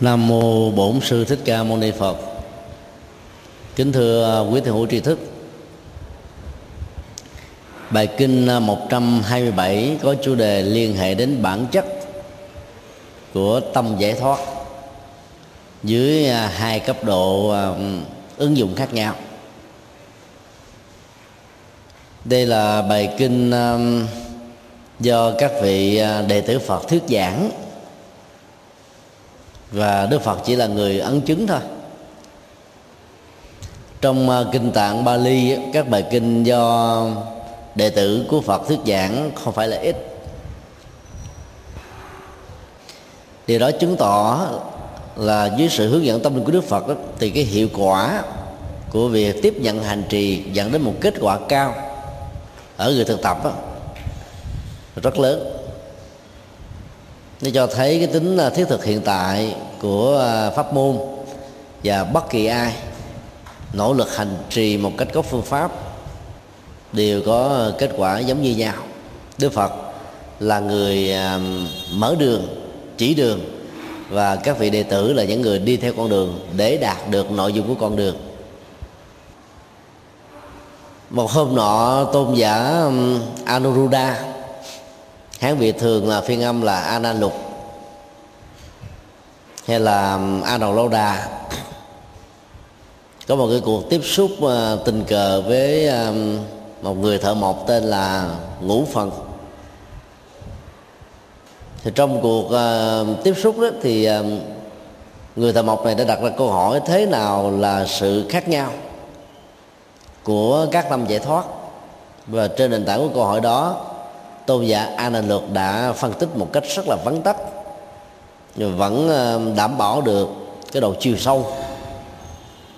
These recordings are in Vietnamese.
Nam mô Bổn sư Thích Ca Mâu Ni Phật. Kính thưa à, quý thầy hữu tri thức. Bài kinh à, 127 có chủ đề liên hệ đến bản chất của tâm giải thoát dưới à, hai cấp độ ứng dụng khác nhau. Đây là bài kinh do các vị đệ tử Phật thuyết giảng và đức phật chỉ là người ấn chứng thôi. Trong à, kinh tạng bali các bài kinh do đệ tử của phật thuyết giảng không phải là ít. Điều đó chứng tỏ là dưới sự hướng dẫn tâm linh của đức phật đó, thì cái hiệu quả của việc tiếp nhận hành trì dẫn đến một kết quả cao ở người thực tập đó, rất lớn nó cho thấy cái tính à, thiết thực hiện tại của à, pháp môn và bất kỳ ai nỗ lực hành trì một cách có phương pháp đều có kết quả giống như nhau. Đức phật là người à, mở đường, chỉ đường và các vị đệ tử là những người đi theo con đường để đạt được nội dung của con đường. Một hôm nọ, tôn giả anuruddha hán việt thường là phiên âm là ana lục hay là um, a đầu lâu đà. Có một cái cuộc tiếp xúc ờ, tình cờ với um, một người thợ mộc tên là ngũ phần. Thì trong cuộc ờ, tiếp xúc đó thì um, người thợ mộc này đã đặt ra câu hỏi thế nào là sự khác nhau của các tâm giải thoát. Và trên nền tảng của câu hỏi đó tôn giả a nan luật đã phân tích một cách rất là vắn tắt nhưng vẫn ờ, đảm bảo được cái độ chiều sâu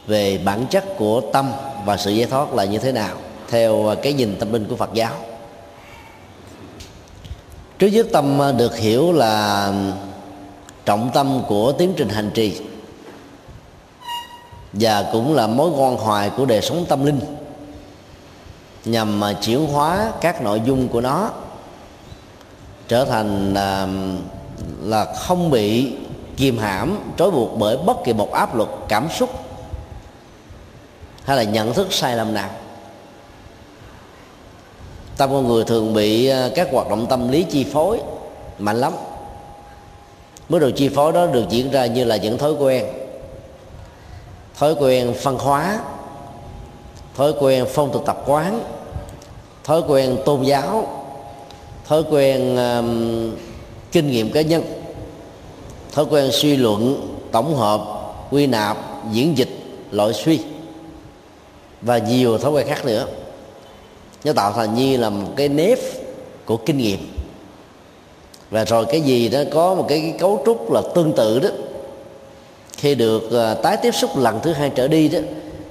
về bản chất của tâm và sự giải thoát là như thế nào, theo ờ, cái nhìn tâm linh của Phật giáo. Trước nhất tâm ờ, được hiểu là trọng tâm của tiến trình hành trì và cũng là mối quan hoài của đời sống tâm linh, nhằm mà chuyển hóa các nội dung của nó trở thành là, là không bị kìm hãm trói buộc bởi bất kỳ một áp lực cảm xúc hay là nhận thức sai lầm nào. Tâm con người thường bị à, các hoạt động tâm lý chi phối mạnh lắm. Mức độ chi phối đó được diễn ra như là những thói quen. Thói quen phân hóa thói quen phong tục tập quán thói quen tôn giáo thói quen uh, kinh nghiệm cá nhân. Thói quen suy luận tổng hợp quy nạp diễn dịch loại suy. Và nhiều thói quen khác nữa. Nó tạo thành như là một cái nếp của kinh nghiệm. Và rồi cái gì đó có một cái cấu trúc là tương tự đó. Khi được uh, tái tiếp xúc lần thứ hai trở đi đó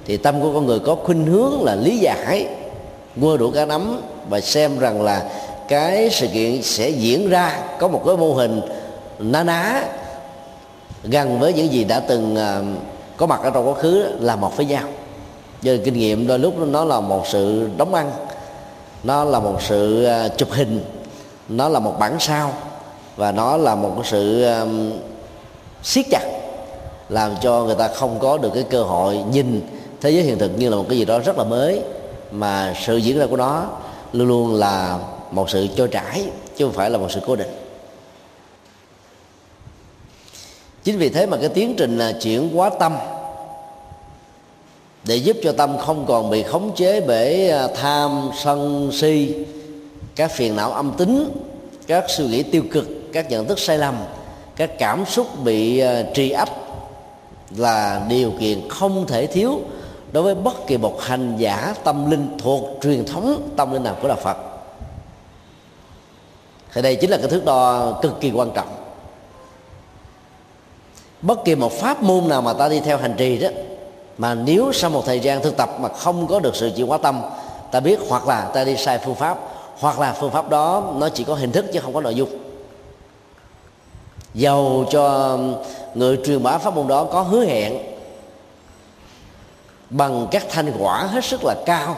thì tâm của con người có khuynh hướng là lý giải mua đủ cá nắm và xem rằng là cái sự kiện sẽ diễn ra có một cái mô hình ná ná gần với những gì đã từng à, có mặt ở trong quá khứ là một với nhau. Do kinh nghiệm đôi lúc nó là một sự đóng ăn nó là một sự à, chụp hình nó là một bản sao và nó là một cái sự à, siết chặt làm cho người ta không có được cái cơ hội nhìn thế giới hiện thực như là một cái gì đó rất là mới mà sự diễn ra của nó luôn luôn là một sự trôi trải, chứ không phải là một sự cố định. Chính vì thế mà cái tiến trình là chuyển hóa tâm để giúp cho tâm không còn bị khống chế bởi à, tham, sân, si, các phiền não âm tính, các suy nghĩ tiêu cực, các nhận thức sai lầm, các cảm xúc bị à, trì ấp là điều kiện không thể thiếu đối với bất kỳ một hành giả tâm linh thuộc truyền thống tâm linh nào của đạo Phật thì đây chính là cái thước đo cực kỳ quan trọng. Bất kỳ một pháp môn nào mà ta đi theo hành trì đó, mà nếu sau một thời gian thực tập mà không có được sự chịu quá tâm, ta biết hoặc là ta đi sai phương pháp, hoặc là phương pháp đó nó chỉ có hình thức chứ không có nội dung. Dầu cho người truyền bá pháp môn đó có hứa hẹn bằng các thành quả hết sức là cao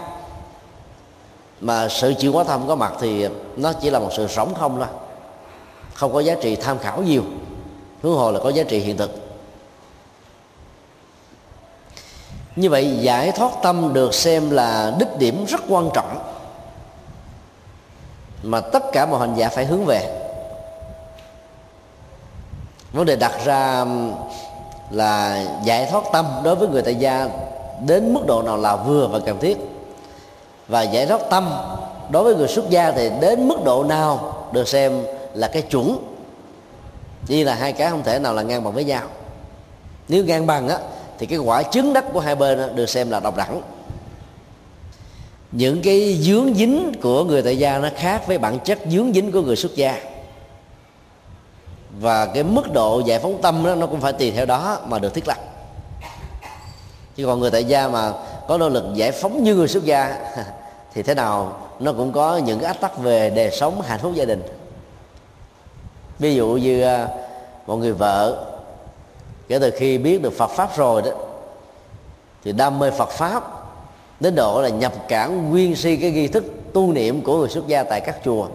mà sự chuyển hóa tâm có mặt thì nó chỉ là một sự sống không thôi. Không có giá trị tham khảo nhiều. Huống hồ là có giá trị hiện thực. Như vậy, giải thoát tâm được xem là đích điểm rất quan trọng mà tất cả mọi hành giả phải hướng về. Vấn đề đặt ra là giải thoát tâm đối với người tại gia đến mức độ nào là vừa và cần thiết và giải thoát tâm đối với người xuất gia thì đến mức độ nào được xem là cái chuẩn. Như là hai cái không thể nào là ngang bằng với nhau. Nếu ngang bằng á thì cái quả chứng đắc của hai bên được xem là độc đẳng. Những cái dướng dính của người tại gia nó khác với bản chất dướng dính của người xuất gia. Và cái mức độ giải phóng tâm đó, nó cũng phải tùy theo đó mà được thiết lập. Chứ còn người tại gia mà có nỗ lực giải phóng như người xuất gia, thì thế nào nó cũng có những cái ách tắc về đời sống hạnh phúc gia đình. Ví dụ như à, một người vợ, kể từ khi biết được Phật pháp rồi đó, thì đam mê Phật pháp đến độ là nhập cản nguyên si cái nghi thức tu niệm của người xuất gia tại các chùa,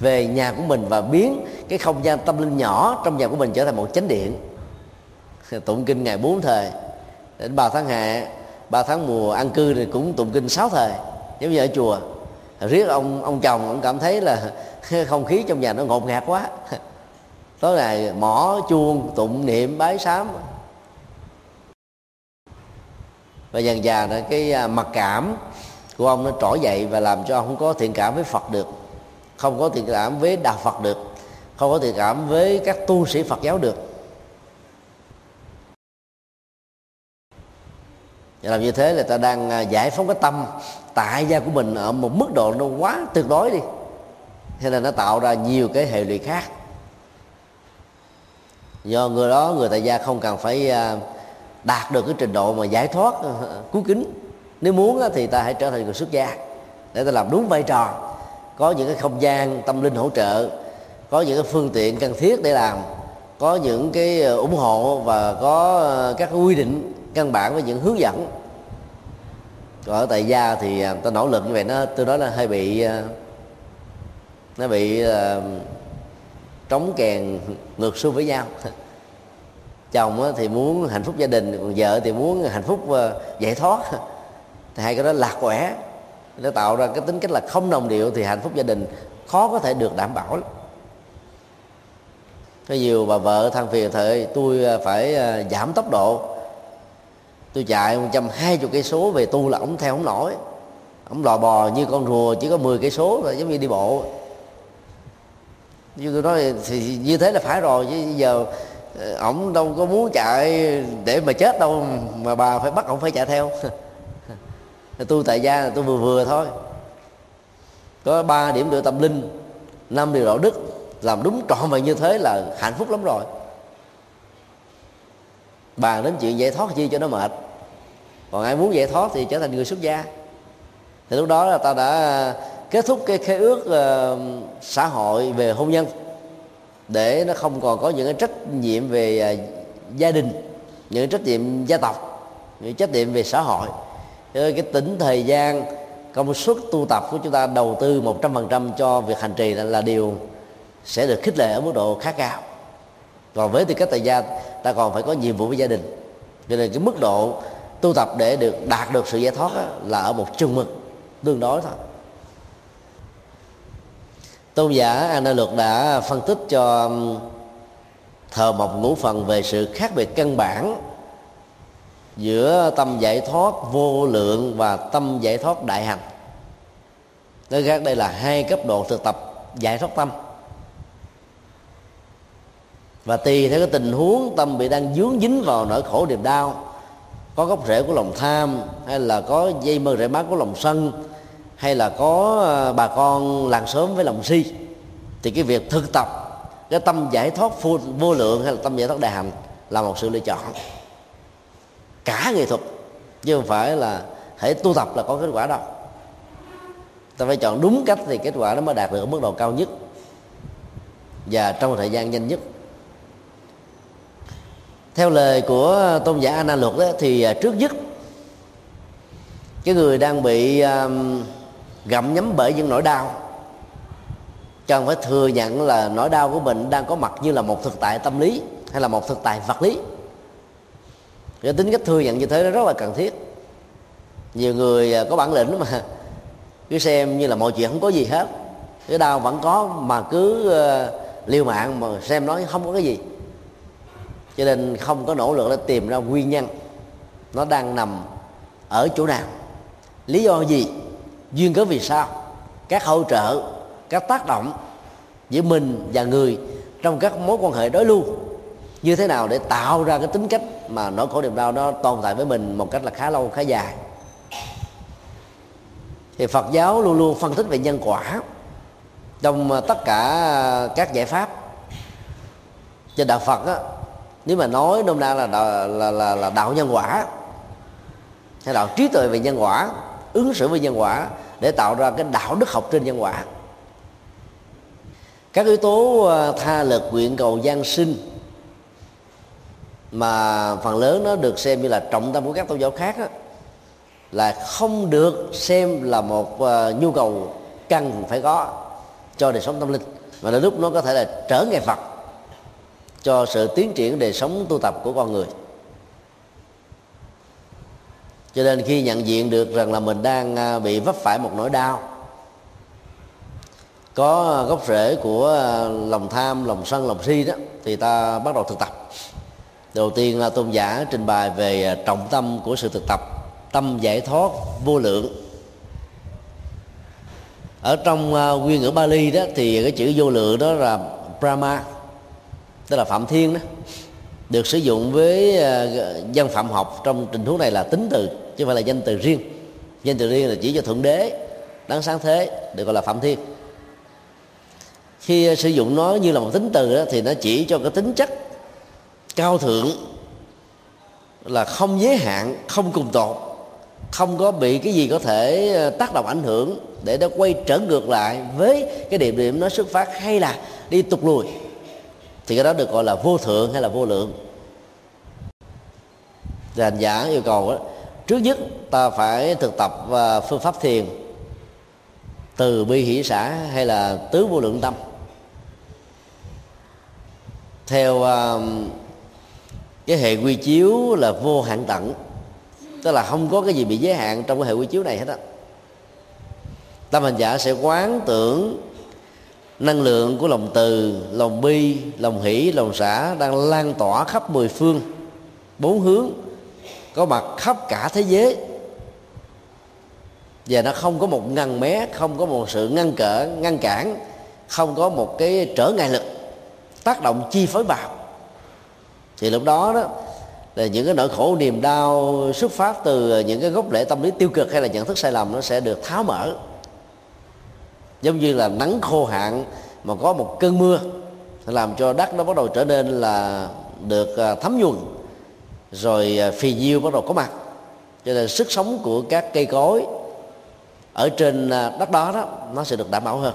về nhà của mình và biến cái không gian tâm linh nhỏ trong nhà của mình trở thành một chánh điện. Tụng kinh ngày bốn thời, đến ba tháng hạ ba tháng mùa ăn cư thì cũng tụng kinh sáu thời, giống như ở chùa. Riết ông ông chồng, ông cảm thấy là không khí trong nhà nó ngột ngạt quá. Tối ngày mỏ, chuông, tụng, niệm, bái sám. Và dần dà cái à, mặc cảm của ông nó trỗi dậy và làm cho ông không có thiện cảm với phật được. Không có thiện cảm với đạo phật được. Không có thiện cảm với các tu sĩ phật giáo được. Và làm như thế là ta đang à, giải phóng cái tâm tại gia của mình ở một mức độ nó quá tuyệt đối đi. Thế là nó tạo ra nhiều cái hệ lụy khác. Do người đó, người tại gia không cần phải à, đạt được cái trình độ mà giải thoát à, cứu kính. Nếu muốn thì ta hãy trở thành người xuất gia để ta làm đúng vai trò. Có những cái không gian tâm linh hỗ trợ, có những cái phương tiện cần thiết để làm, có những cái ủng hộ và có các quy định căn bản với những hướng dẫn. Còn ở tại gia thì à, ta nỗ lực như vậy nó, tôi nói là hơi bị à, nó bị à, trống kèn ngược xuôi với nhau. Chồng thì muốn hạnh phúc gia đình, còn vợ thì muốn hạnh phúc giải thoát. Thì hai cái đó lạc quẻ, nó tạo ra cái tính cách là không đồng điệu thì hạnh phúc gia đình khó có thể được đảm bảo lắm. Có nhiều bà vợ than phiền thời tôi phải giảm tốc độ tôi chạy 120 cây số về tu là ổng theo không nổi ổng lò bò như con rùa, chỉ có 10 cây số rồi giống như đi bộ. Như tôi nói thì như thế là phải rồi, chứ giờ ờ, ổng đâu có muốn chạy để mà chết đâu, mà bà phải bắt ổng phải chạy theo. Tôi tại gia tôi vừa vừa thôi. Có ba điểm tựa tâm linh, năm điều đạo đức, làm đúng trọn vẹn như thế là hạnh phúc lắm rồi bàn đến chuyện giải thoát chi cho nó mệt. Còn ai muốn giải thoát thì trở thành người xuất gia. Thì lúc đó là ta đã kết thúc cái khế ước uh, xã hội về hôn nhân để nó không còn có những cái trách nhiệm về uh, gia đình những trách nhiệm gia tộc những trách nhiệm về xã hội. Cái tính thời gian công suất tu tập của chúng ta đầu tư một trăm phần trăm cho việc hành trì là, là điều sẽ được khích lệ ở mức độ khá cao còn với tư cách tại gia ta còn phải có nhiệm vụ với gia đình. Cho nên cái mức độ tu tập để được đạt được sự giải thoát đó, là ở một chừng mực tương đối thôi. Tôn giả Ana Luật đã phân tích cho thờ mộc ngũ phần về sự khác biệt căn bản giữa tâm giải thoát vô lượng và tâm giải thoát đại hành. Nói khác đây là hai cấp độ thực tập giải thoát tâm và tùy theo cái tình huống tâm bị đang dướng dính vào nỗi khổ niềm đau có gốc rễ của lòng tham hay là có dây mơ rễ mát của lòng sân hay là có ờ, bà con làng sớm với lòng si thì cái việc thực tập cái tâm giải thoát vô, vô lượng hay là tâm giải thoát đại hạnh là một sự lựa chọn. Cả nghệ thuật chứ không phải là hãy tu tập là có kết quả đâu. Ta phải chọn đúng cách thì kết quả nó mới đạt được ở mức độ cao nhất và trong thời gian nhanh nhất theo lời của tôn giả Ana Luật đó, thì à, trước nhất cái người đang bị um, gặm nhấm bởi những nỗi đau cần phải thừa nhận là nỗi đau của mình đang có mặt như là một thực tại tâm lý hay là một thực tại vật lý. Cái tính cách thừa nhận như thế nó rất là cần thiết. Nhiều người à, có bản lĩnh mà cứ xem như là mọi chuyện không có gì hết. Cái đau vẫn có mà cứ uh, liều mạng mà xem nói không có cái gì cho nên không có nỗ lực để tìm ra nguyên nhân. Nó đang nằm ở chỗ nào? Lý do gì? Duyên cớ vì sao? Các hỗ trợ các tác động giữa mình và người trong các mối quan hệ đối lưu như thế nào để tạo ra cái tính cách mà nỗi khổ niềm đau nó tồn tại với mình một cách là khá lâu khá dài? Thì Phật giáo luôn luôn phân tích về nhân quả trong à, tất cả các giải pháp. Trên đạo Phật á, nếu mà nói nôm na là đạo, là, là, là đạo nhân quả hay đạo trí tuệ về nhân quả ứng xử về nhân quả để tạo ra cái đạo đức học trên nhân quả. Các yếu tố ờ, tha lực nguyện cầu gian sinh mà phần lớn nó được xem như là trọng tâm của các tôn giáo khác đó, là không được xem là một ờ, nhu cầu cần phải có cho đời sống tâm linh mà đến lúc nó có thể là trở ngại Phật cho sự tiến triển đời sống tu tập của con người. Cho nên khi nhận diện được rằng là mình đang à, bị vấp phải một nỗi đau, có gốc rễ của à, lòng tham, lòng sân, lòng si đó, thì ta bắt đầu thực tập. Đầu tiên là tôn giả trình bày về à, trọng tâm của sự thực tập, tâm giải thoát vô lượng. Ở trong nguyên ngữ Bali đó thì cái chữ vô lượng đó là Brahma tức là phạm thiên đó được sử dụng với ờ, dân phạm học trong trình huống này là tính từ chứ không phải là danh từ riêng. Danh từ riêng là chỉ cho thượng đế đáng sáng thế được gọi là phạm thiên. Khi ờ, sử dụng nó như là một tính từ đó, thì nó chỉ cho cái tính chất cao thượng là không giới hạn không cùng tột không có bị cái gì có thể ờ, tác động ảnh hưởng để nó quay trở ngược lại với cái điểm điểm nó xuất phát hay là đi tục lùi thì cái đó được gọi là vô thượng hay là vô lượng. Thì hành giả yêu cầu đó, trước nhất ta phải thực tập và phương pháp thiền từ bi hỷ xã hay là tứ vô lượng tâm. Theo à, cái hệ quy chiếu là vô hạn tận tức là không có cái gì bị giới hạn trong cái hệ quy chiếu này hết á. Tâm hành giả sẽ quán tưởng năng lượng của lòng từ, lòng bi, lòng hỷ, lòng xã đang lan tỏa khắp mười phương. Bốn hướng có mặt khắp cả thế giới. Và nó không có một ngăn mé, không có một sự ngăn cỡ, ngăn cản, không có một cái trở ngại lực tác động chi phối vào thì lúc đó đó, là những cái nỗi khổ, niềm đau, xuất phát từ những cái gốc rễ tâm lý tiêu cực hay là nhận thức sai lầm, nó sẽ được tháo mở giống như là nắng khô hạn mà có một cơn mưa làm cho đất nó bắt đầu trở nên là được à, thấm nhuần, rồi à, phì nhiêu bắt đầu có mặt. Cho nên sức sống của các cây cối ở trên à, đất đó đó, nó sẽ được đảm bảo hơn.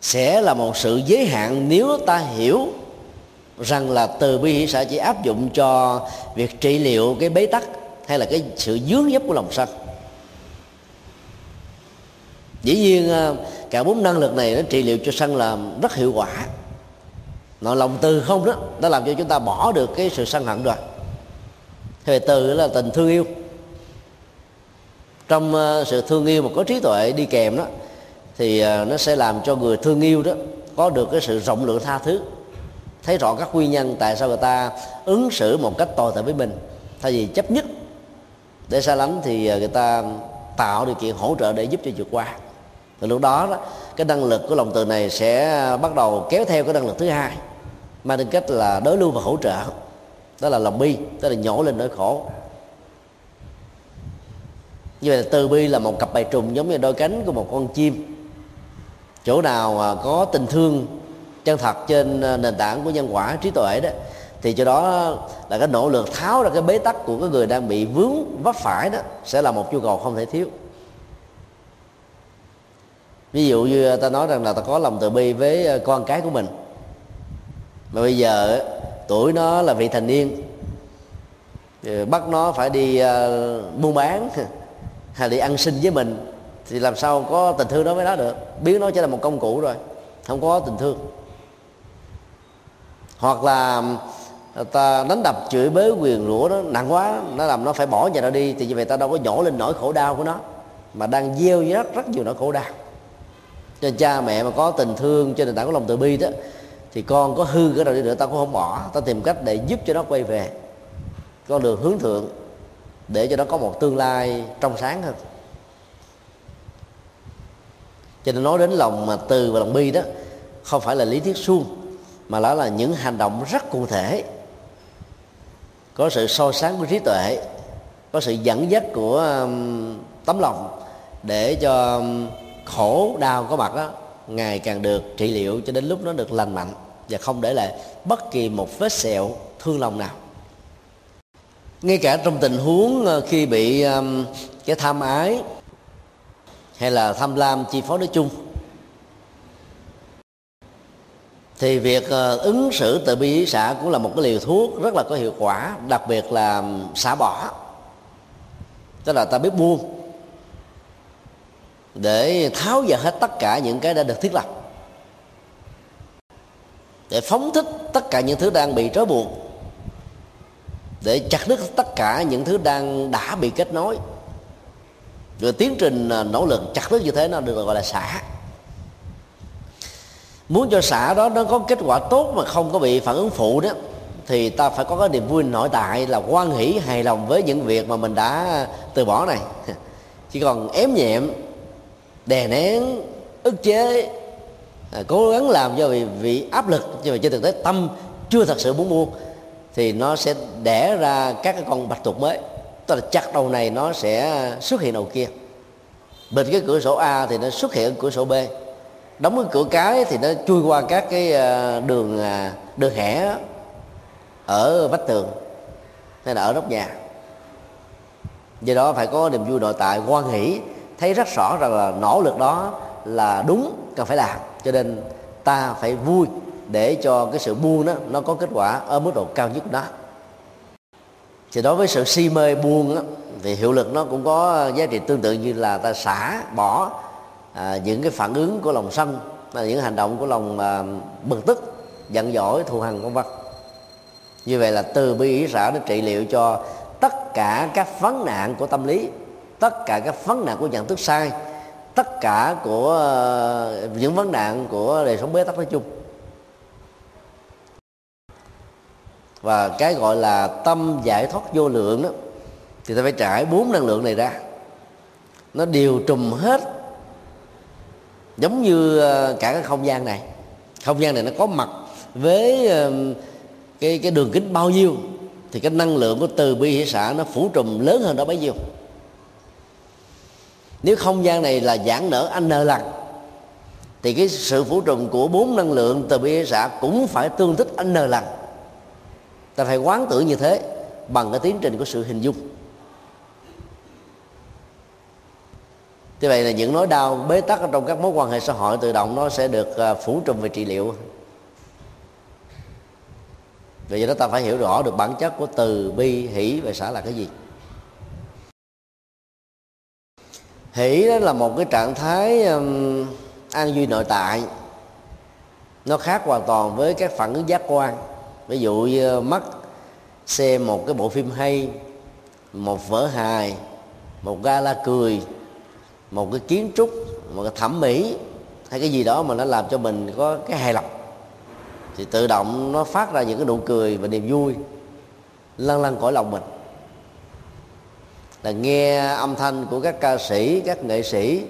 Sẽ là một sự giới hạn nếu ta hiểu rằng là từ bi sẽ chỉ áp dụng cho việc trị liệu cái bế tắc hay là cái sự dướng dấp của lòng sân dĩ nhiên ờ, cả bốn năng lực này nó trị liệu cho sân là rất hiệu quả. Nội lòng từ không đó, nó làm cho chúng ta bỏ được cái sự sân hận rồi. Thì từ là tình thương yêu. Trong ờ, sự thương yêu mà có trí tuệ đi kèm đó, thì ờ, nó sẽ làm cho người thương yêu đó có được cái sự rộng lượng tha thứ. Thấy rõ các nguyên nhân tại sao người ta ứng xử một cách tồi tệ với mình. Thay vì chấp nhất để xa lánh thì người ta tạo điều kiện hỗ trợ để giúp cho vượt qua thì lúc đó, đó cái năng lực của lòng từ này sẽ bắt đầu kéo theo cái năng lực thứ hai mang tính cách là đối lưu và hỗ trợ. Đó là lòng bi tức là nhổ lên nỗi khổ. Như vậy là từ bi là một cặp bài trùng giống như đôi cánh của một con chim. Chỗ nào à, có tình thương chân thật trên à, nền tảng của nhân quả trí tuệ đó thì chỗ đó là cái nỗ lực tháo ra cái bế tắc của cái người đang bị vướng vấp phải đó sẽ là một nhu cầu không thể thiếu ví dụ như ta nói rằng là ta có lòng từ bi với ờ, con cái của mình. Mà bây giờ ờ, tuổi nó là vị thành niên bắt nó phải đi uh, buôn bán hay đi ăn xin với mình thì làm sao có tình thương đối với nó được? Biến nó chỉ là một công cụ rồi không có tình thương. Hoặc là ta đánh đập chửi bới quyền rủa nó nặng quá nó làm nó phải bỏ nhà nó đi thì như vậy ta đâu có nhổ lên nỗi khổ đau của nó mà đang gieo rất rất nhiều nỗi khổ đau cho cha mẹ mà có tình thương, cho nền tảng của lòng từ bi đó, thì con có hư cái nào đi nữa ta cũng không bỏ. Ta tìm cách để giúp cho nó quay về. Con đường hướng thượng để cho nó có một tương lai trong sáng hơn. Cho nên nói đến lòng mà từ và lòng bi đó, không phải là lý thuyết suông, mà đó là những hành động rất cụ thể. Có sự so sáng của trí tuệ, có sự dẫn dắt của um, tấm lòng để cho um, khổ đau có mặt đó ngày càng được trị liệu cho đến lúc nó được lành mạnh và không để lại bất kỳ một vết sẹo thương lòng nào. Ngay cả trong tình huống ờ, khi bị um, cái tham ái hay là tham lam chi phối nói chung thì việc ờ, ứng xử từ bi xả cũng là một cái liều thuốc rất là có hiệu quả đặc biệt là xả bỏ. Tức là ta biết buông để tháo dỡ hết tất cả những cái đã được thiết lập. Để phóng thích tất cả những thứ đang bị trói buộc. Để chặt đứt tất cả những thứ đang đã bị kết nối. Rồi tiến trình à, nỗ lực chặt đứt như thế nó được gọi là xả. Muốn cho xả đó nó có kết quả tốt mà không có bị phản ứng phụ đó, thì ta phải có cái niềm vui nội tại là quan hỷ hài lòng với những việc mà mình đã từ bỏ này. Chỉ còn ém nhẹm đè nén ức chế à, cố gắng làm cho vì, vì áp lực nhưng mà trên thực tế tâm chưa thật sự muốn buông thì nó sẽ đẻ ra các cái con bạch tuộc mới. Tức là chặt đầu này nó sẽ xuất hiện đầu kia. Bịt cái cửa sổ A thì nó xuất hiện cửa sổ B. Đóng cái cửa cái thì nó chui qua các cái à, đường à, đường hẻ ở vách tường hay là ở nóc nhà. Do đó phải có niềm vui nội tại quan hỷ thấy rất rõ rằng là nỗ lực đó là đúng cần phải làm. Cho nên ta phải vui để cho cái sự buông đó nó có kết quả ở mức độ cao nhất đó thì đối với sự si mê buông đó, thì hiệu lực nó cũng có giá trị tương tự như là ta xả bỏ à, những cái phản ứng của lòng sân là những hành động của lòng à, bực tức giận dỗi thù hằn vân vân. Như vậy là từ bi ý xả nó trị liệu cho tất cả các vấn nạn của tâm lý tất cả các vấn nạn của nhận thức sai, tất cả của ờ, những vấn nạn của đời sống bế tắc nói chung. Và cái gọi là tâm giải thoát vô lượng đó, thì ta phải trải bốn năng lượng này ra. Nó đều trùm hết, giống như ờ, cả cái không gian này. Không gian này nó có mặt với ờ, cái cái đường kính bao nhiêu, thì cái năng lượng của từ bi hỷ xã nó phủ trùm lớn hơn đó bấy nhiêu nếu không gian này là giãn nở anh nơ lần thì cái sự phủ trùng của bốn năng lượng từ bi xã cũng phải tương thích anh nơ lần ta phải quán tưởng như thế bằng cái tiến trình của sự hình dung. Như vậy là những nỗi đau bế tắc trong các mối quan hệ xã hội tự động nó sẽ được à, phủ trùm về trị liệu. Vì vậy đó ta phải hiểu rõ được bản chất của từ bi, hỷ và xã là cái gì. Hỷ đó là một cái trạng thái um, an vui nội tại. Nó khác hoàn toàn với các phản ứng giác quan. Ví dụ như mắt xem một cái bộ phim hay một vở hài một gala cười một cái kiến trúc một cái thẩm mỹ hay cái gì đó mà nó làm cho mình có cái hài lòng. Thì tự động nó phát ra những cái nụ cười và niềm vui lăn lăn cõi lòng mình là nghe âm thanh của các ca sĩ, các nghệ sĩ,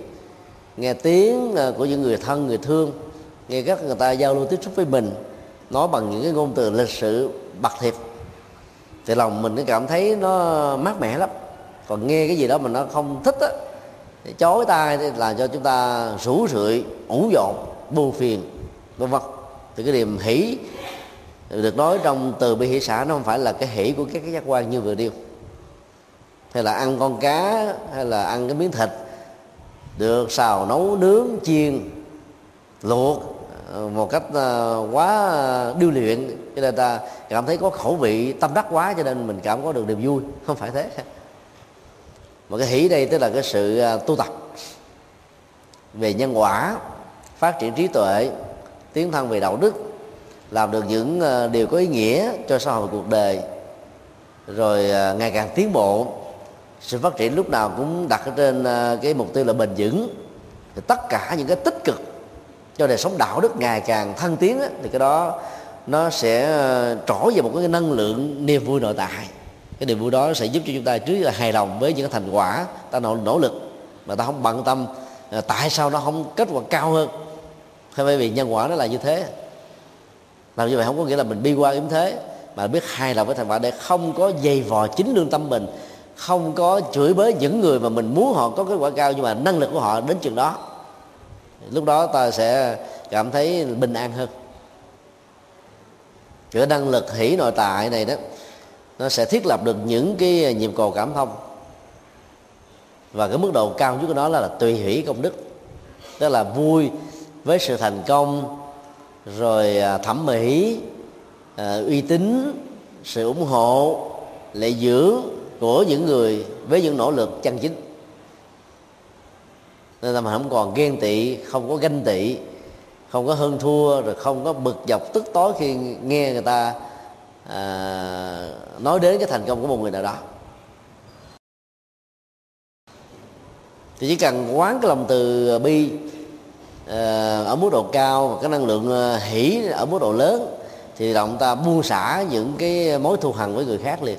nghe tiếng à, của những người thân, người thương, nghe các người ta giao lưu tiếp xúc với mình, nói bằng những cái ngôn từ lịch sự bạc thiệt. Thì lòng mình nó cảm thấy nó mát mẻ lắm. Còn nghe cái gì đó mà nó không thích á, thì chối tai thì làm cho chúng ta rủ rượi, ủ dột buồn phiền, vân vân. Thì cái niềm hỷ được nói trong từ bi hỷ xã nó không phải là cái hỷ của các cái giác quan như vừa điêu hay là ăn con cá, hay là ăn cái miếng thịt. Được xào nấu nướng, chiên, luộc ờ, một cách ờ, quá điêu luyện. Cho nên ta cảm thấy có khẩu vị, tâm đắc quá, cho nên mình cảm có được niềm vui. Không phải thế. Mà cái hỷ đây tức là cái sự ờ, tu tập về nhân quả, phát triển trí tuệ, tiến thân về đạo đức, làm được những điều có ý nghĩa cho xã hội cuộc đời, rồi ngày càng tiến bộ sự phát triển lúc nào cũng đặt ở trên ờ, cái mục tiêu là bền vững. Thì tất cả những cái tích cực cho đời sống đạo đức ngày càng thăng tiến thì cái đó nó sẽ ờ, trổ về một cái năng lượng niềm vui nội tại. Cái niềm vui đó sẽ giúp cho chúng ta trước là hài lòng với những cái thành quả ta nỗ, nỗ lực mà ta không bận tâm ờ, tại sao nó không kết quả cao hơn. Hay bởi vì nhân quả nó là như thế. Làm như vậy không có nghĩa là mình bi quan yếm thế mà biết hài lòng với thành quả để không có dày vò chính lương tâm mình không có chửi bới những người mà mình muốn họ có kết quả cao nhưng mà năng lực của họ đến chừng đó. Lúc đó ta sẽ cảm thấy bình an hơn. Cái năng lực hỷ nội tại này đó nó sẽ thiết lập được những cái nhiệm cầu cảm thông. Và cái mức độ cao nhất của nó là, là tùy hỷ công đức. Tức là vui với sự thành công rồi à, thẩm mỹ à, uy tín sự ủng hộ lệ dưỡng của những người với những nỗ lực chân chính. Nên là mình không còn ghen tị không có ganh tị không có hơn thua rồi không có bực dọc tức tối khi nghe người ta à, nói đến cái thành công của một người nào đó. Thì chỉ cần quán cái lòng từ bi à, ở mức độ cao và cái năng lượng à, hỷ ở mức độ lớn thì động ta buông xả những cái mối thù hằn với người khác liền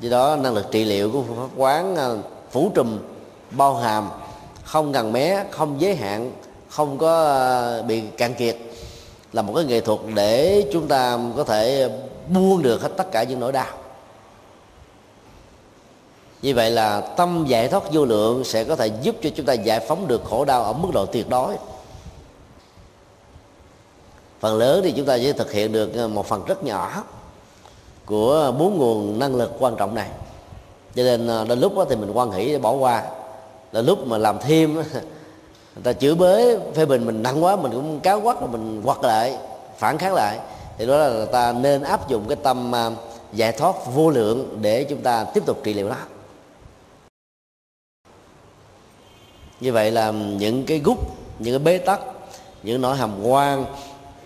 do đó, năng lực trị liệu của phương pháp quán ờ, phủ trùm, bao hàm, không gần mé, không giới hạn, không có ờ, bị cạn kiệt là một cái nghệ thuật để chúng ta có thể buông được hết tất cả những nỗi đau. Như vậy là tâm giải thoát vô lượng sẽ có thể giúp cho chúng ta giải phóng được khổ đau ở mức độ tuyệt đối. Phần lớn thì chúng ta chỉ thực hiện được ờ, một phần rất nhỏ của bốn nguồn năng lực quan trọng này. Cho nên à, đến lúc đó thì mình quan hỷ để bỏ qua. Là lúc mà làm thêm người ta chửi bới, phê bình mình nặng quá, mình cũng cáo quắc rồi mình quật lại, phản kháng lại. Thì đó là ta nên áp dụng cái tâm à, giải thoát vô lượng để chúng ta tiếp tục trị liệu nó. Như vậy là những cái gút, những cái bế tắc, những nỗi hàm quan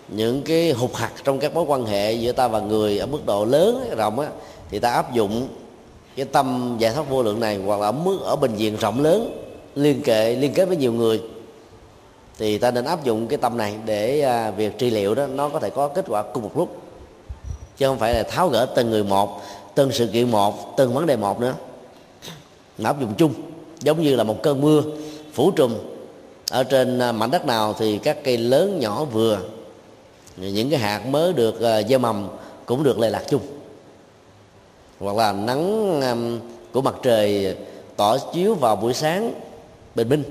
những cái hụt hạt trong các mối quan hệ giữa ta và người ở mức độ lớn rộng á, thì ta áp dụng cái tâm giải thoát vô lượng này hoặc là ở mức ở bệnh viện rộng lớn liên kệ, liên kết với nhiều người. Thì ta nên áp dụng cái tâm này để à, việc trị liệu đó nó có thể có kết quả cùng một lúc. Chứ không phải là tháo gỡ từng người một, từng sự kiện một, từng vấn đề một nữa. Mà áp dụng chung, giống như là một cơn mưa, phủ trùm ở trên à, mảnh đất nào thì các cây lớn nhỏ vừa những cái hạt mới được ờ, gieo mầm cũng được lệ lạc chung. Hoặc là nắng của mặt trời tỏ chiếu vào buổi sáng bình minh.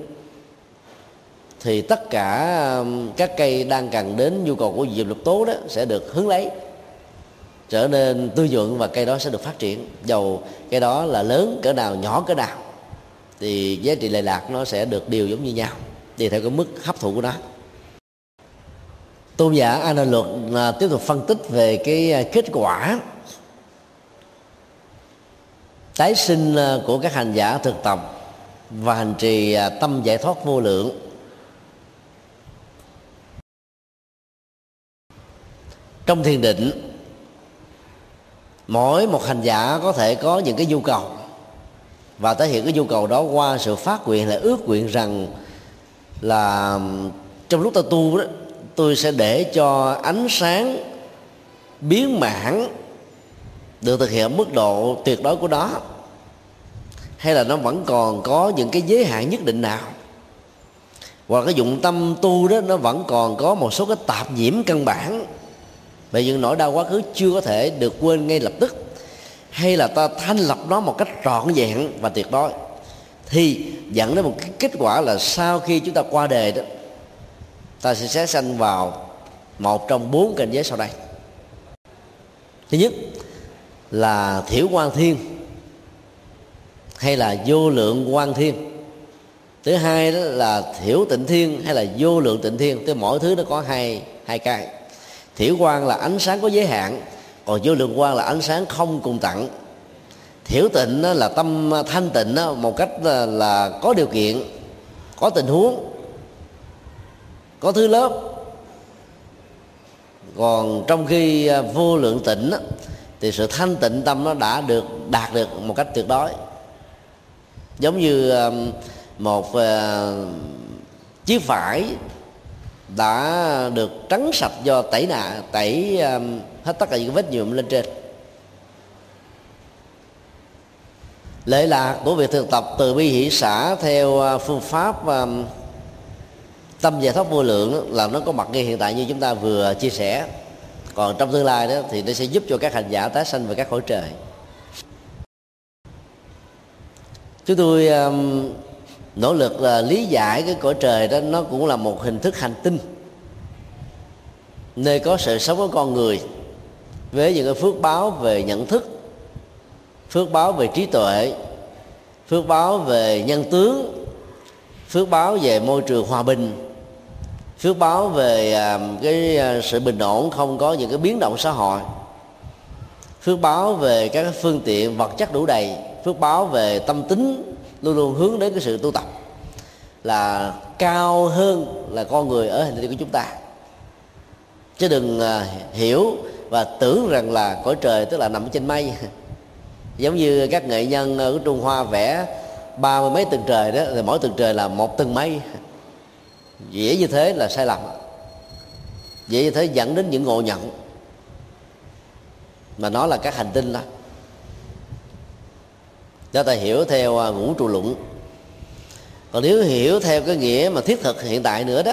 Thì tất cả các cây đang cần đến nhu cầu của diệp lục tố đó sẽ được hướng lấy, trở nên tươi nhuận và cây đó sẽ được phát triển. Dầu cây đó là lớn, cỡ nào nhỏ, cỡ nào, thì giá trị lệ lạc nó sẽ được đều giống như nhau, tùy theo cái mức hấp thụ của nó tôn giả an luật là tiếp tục phân tích về cái à, kết quả tái sinh à, của các hành giả thực tập và hành trì à, tâm giải thoát vô lượng. Trong thiền định, mỗi một hành giả có thể có những cái nhu cầu và thể hiện cái nhu cầu đó qua sự phát nguyện là ước nguyện rằng là trong lúc ta tu đó tôi sẽ để cho ánh sáng biến mãn được thực hiện mức độ tuyệt đối của nó. Hay là nó vẫn còn có những cái giới hạn nhất định nào. Hoặc cái dụng tâm tu đó, nó vẫn còn có một số cái tạp nhiễm căn bản. Về những nỗi đau quá khứ chưa có thể được quên ngay lập tức. Hay là ta thanh lập nó một cách trọn vẹn và tuyệt đối. Thì dẫn đến một cái kết quả là sau khi chúng ta qua đề đó ta sẽ xét sanh vào một trong bốn cảnh giới sau đây. Thứ nhất là thiểu quan thiên hay là vô lượng quan thiên. Thứ hai đó là thiểu tịnh thiên hay là vô lượng tịnh thiên. Tức mỗi thứ nó có hai hai cái. Thiểu quan là ánh sáng có giới hạn, còn vô lượng quan là ánh sáng không cùng tặng. Thiểu tịnh là tâm thanh tịnh một cách là có điều kiện, có tình huống có thứ lớp. Còn trong khi à, vô lượng tịnh thì sự thanh tịnh tâm nó đã được đạt được một cách tuyệt đối. Giống như à, một à, chiếc vải đã được trắng sạch do tẩy nạ, tẩy hết tất cả những vết nhuộm lên trên. Lệ lạc của việc thực tập từ bi hỷ xã theo phương pháp tâm giải thoát vô lượng là nó có mặt ngay hiện tại như chúng ta vừa chia sẻ. Còn trong tương lai đó thì nó sẽ giúp cho các hành giả tái sanh về các cõi trời. Chúng tôi um, nỗ lực là lý giải cái cõi trời đó nó cũng là một hình thức hành tinh. Nơi có sự sống của con người với những cái phước báo về nhận thức phước báo về trí tuệ phước báo về nhân tướng phước báo về môi trường hòa bình phước báo về à, cái à, sự bình ổn không có những cái biến động xã hội. Phước báo về các phương tiện vật chất đủ đầy. Phước báo về tâm tính, luôn luôn hướng đến cái sự tu tập. Là cao hơn là con người ở hình thị của chúng ta. Chứ đừng à, hiểu và tưởng rằng là cõi trời tức là nằm trên mây. Giống như các nghệ nhân ở trung hoa vẽ ba mươi mấy tầng trời đó, thì mỗi tầng trời là một tầng mây dễ như thế là sai lầm. Dễ như thế dẫn đến những ngộ nhận. Mà nó là các hành tinh đó. Cho ta hiểu theo à, ngũ trụ luận. Còn nếu hiểu theo cái nghĩa mà thiết thực hiện tại nữa đó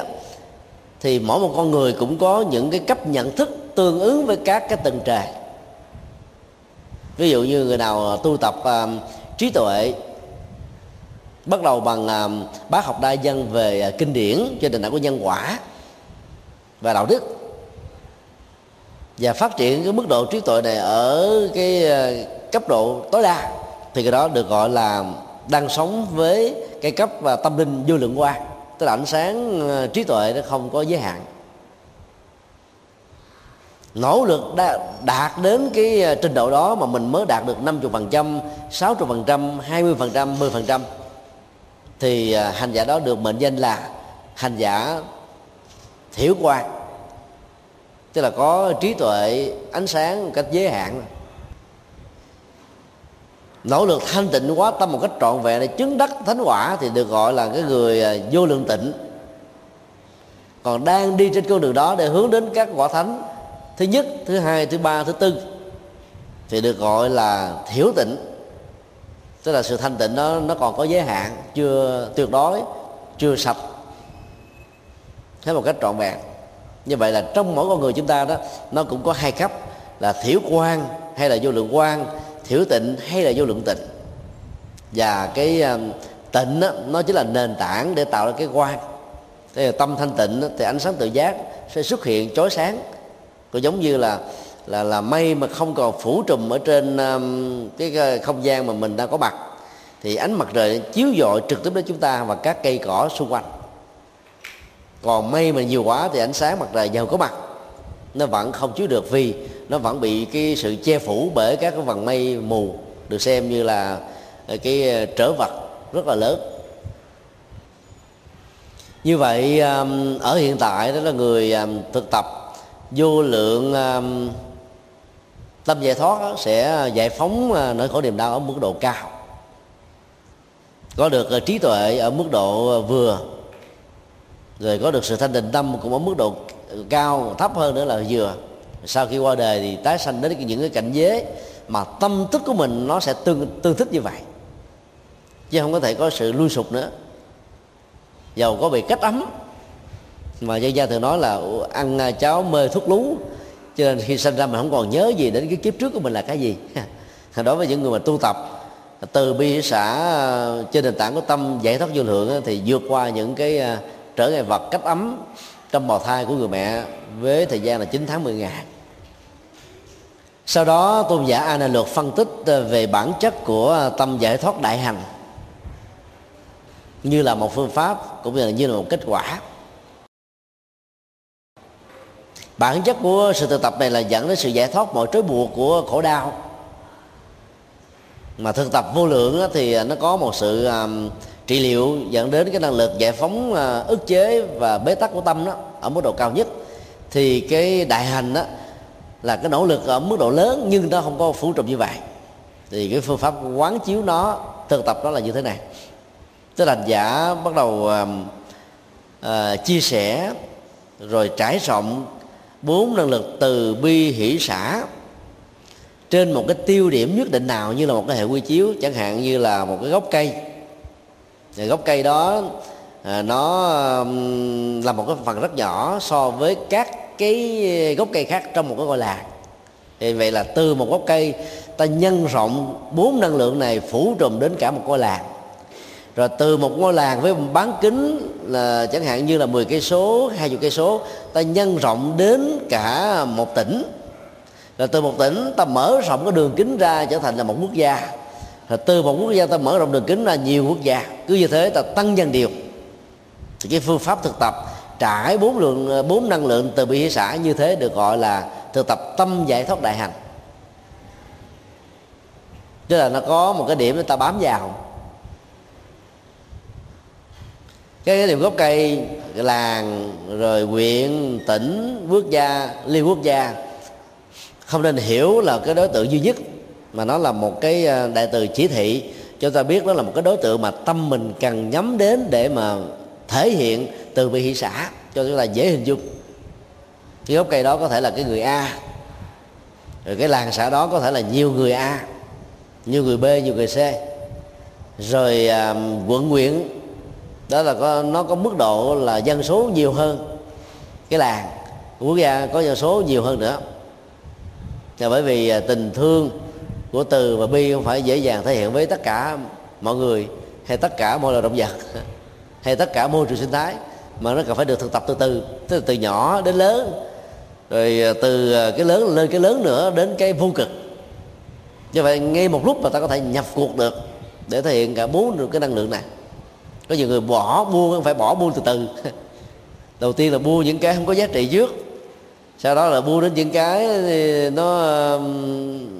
thì mỗi một con người cũng có những cái cấp nhận thức tương ứng với các cái tầng trời ví dụ như người nào à, tu tập uh, trí tuệ bắt đầu bằng à, uh, bác học đa dân về uh, kinh điển trên nền tảng của nhân quả và đạo đức. Và phát triển cái mức độ trí tuệ này ở cái uh, cấp độ tối đa thì cái đó được gọi là đang sống với cái cấp và tâm linh vô lượng quan tức là ánh sáng uh, trí tuệ nó không có giới hạn. Nỗ lực đạt đến cái trình độ đó mà mình mới đạt được 50%, 60%, 20%, 10% thì à, hành giả đó được mệnh danh là hành giả thiểu quan. Tức là có trí tuệ, ánh sáng một cách giới hạn. Nỗ lực thanh tịnh quá tâm một cách trọn vẹn để chứng đắc thánh quả thì được gọi là cái người à, vô lượng tịnh. Còn đang đi trên con đường đó để hướng đến các quả thánh, thứ nhất, thứ hai, thứ ba, thứ tư, thì được gọi là thiểu tịnh tức là sự thanh tịnh nó nó còn có giới hạn chưa tuyệt đối chưa sạch. Thế một cách trọn vẹn. Như vậy là trong mỗi con người chúng ta đó nó cũng có hai cấp là thiểu quan hay là vô lượng quan thiểu tịnh hay là vô lượng tịnh. Và cái um, tịnh đó, nó chỉ là nền tảng để tạo ra cái quan. Thế là tâm thanh tịnh đó, thì ánh sáng tự giác sẽ xuất hiện chói sáng. Cũng giống như là là là mây mà không còn phủ trùm ở trên um, cái không gian mà mình đang có mặt. Thì ánh mặt trời chiếu dọi trực tiếp đến chúng ta và các cây cỏ xung quanh. Còn mây mà nhiều quá thì ánh sáng mặt trời giàu có mặt. Nó vẫn không chiếu được vì nó vẫn bị cái sự che phủ bởi các cái vầng mây mù được xem như là ờ, cái ờ, trở vật rất là lớn. Như vậy um, ở hiện tại đó là người um, thực tập vô lượng um, tâm giải thoát sẽ giải phóng à, nỗi khổ niềm đau ở mức độ cao. Có được à, trí tuệ ở mức độ à, vừa. Rồi có được sự thanh tịnh tâm cũng ở mức độ cao, thấp hơn nữa là vừa. Sau khi qua đời thì tái sanh đến những cái cảnh giới mà tâm thức của mình nó sẽ tương tương thích như vậy. Chứ không có thể có sự lui sụp nữa. Dầu có bị cách ấm, mà dân gian thường nói là ăn cháo mê thuốc lú cho nên khi sinh ra mình không còn nhớ gì đến cái kiếp trước của mình là cái gì. Đối với những người mà tu tập, từ bi xã ờ, trên nền tảng của tâm giải thoát vô lượng thì vượt qua những cái ờ, trở ngại vật cách ấm trong bào thai của người mẹ với thời gian là 9 tháng 10 ngày. Sau đó, tôn giả a luật phân tích ờ, về bản chất của tâm giải thoát đại hành như là một phương pháp cũng như là như là một kết quả bản chất của sự thực tập này là dẫn đến sự giải thoát mọi trói buộc của khổ đau. Mà thực tập vô lượng thì nó có một sự trị liệu dẫn đến cái năng lực giải phóng ờ, ức chế và bế tắc của tâm đó ở mức độ cao nhất. Thì cái đại hành đó là cái nỗ lực ở mức độ lớn nhưng nó không có phủ trùm như vậy. Thì cái phương pháp quán chiếu nó thực tập đó là như thế này. Tức là giả bắt đầu uh, uh, chia sẻ rồi trải rộng bốn năng lực từ bi hỷ xã. Trên một cái tiêu điểm nhất định nào như là một cái hệ quy chiếu chẳng hạn như là một cái gốc cây. Thì gốc cây đó à, nó là một cái phần rất nhỏ so với các cái gốc cây khác trong một cái ngôi làng. Thì vậy là từ một gốc cây ta nhân rộng bốn năng lượng này phủ trùm đến cả một ngôi làng rồi từ một ngôi làng với bán kính là chẳng hạn như là 10 cây số, 20 cây số, ta nhân rộng đến cả một tỉnh. Rồi từ một tỉnh ta mở rộng cái đường kính ra trở thành là một quốc gia. Rồi từ một quốc gia ta mở rộng đường kính ra nhiều quốc gia. Cứ như thế ta tăng dần điều. Thì cái phương pháp thực tập trải bốn lượng bốn năng lượng từ bi hỷ xã như thế được gọi là thực tập tâm giải thoát đại hành tức là nó có một cái điểm để ta bám vào cái điểm gốc cây làng rồi huyện tỉnh quốc gia liên quốc gia. Không nên hiểu là cái đối tượng duy nhất mà nó là một cái à, đại từ chỉ thị. Cho ta biết đó là một cái đối tượng mà tâm mình cần nhắm đến để mà thể hiện từ bi hỷ xã cho chúng ta dễ hình dung. Cái gốc cây đó có thể là cái người a rồi cái làng xã đó có thể là nhiều người a nhiều người b nhiều người c. Rồi uh, quận huyện đó là có, nó có mức độ là dân số nhiều hơn cái làng. Quốc gia có dân số nhiều hơn nữa. Là bởi vì à, tình thương của từ và bi không phải dễ dàng thể hiện với tất cả mọi người hay tất cả mọi loài động vật hay tất cả môi trường sinh thái mà nó cần phải được thực tập từ từ tức là từ nhỏ đến lớn. Rồi à, từ à, cái lớn lên cái lớn nữa đến cái vô cực. Như vậy ngay một lúc mà ta có thể nhập cuộc được để thể hiện cả bốn được cái năng lượng này có nhiều người bỏ mua không phải bỏ mua từ từ. Đầu tiên là mua những cái không có giá trị trước. Sau đó là mua đến những cái nó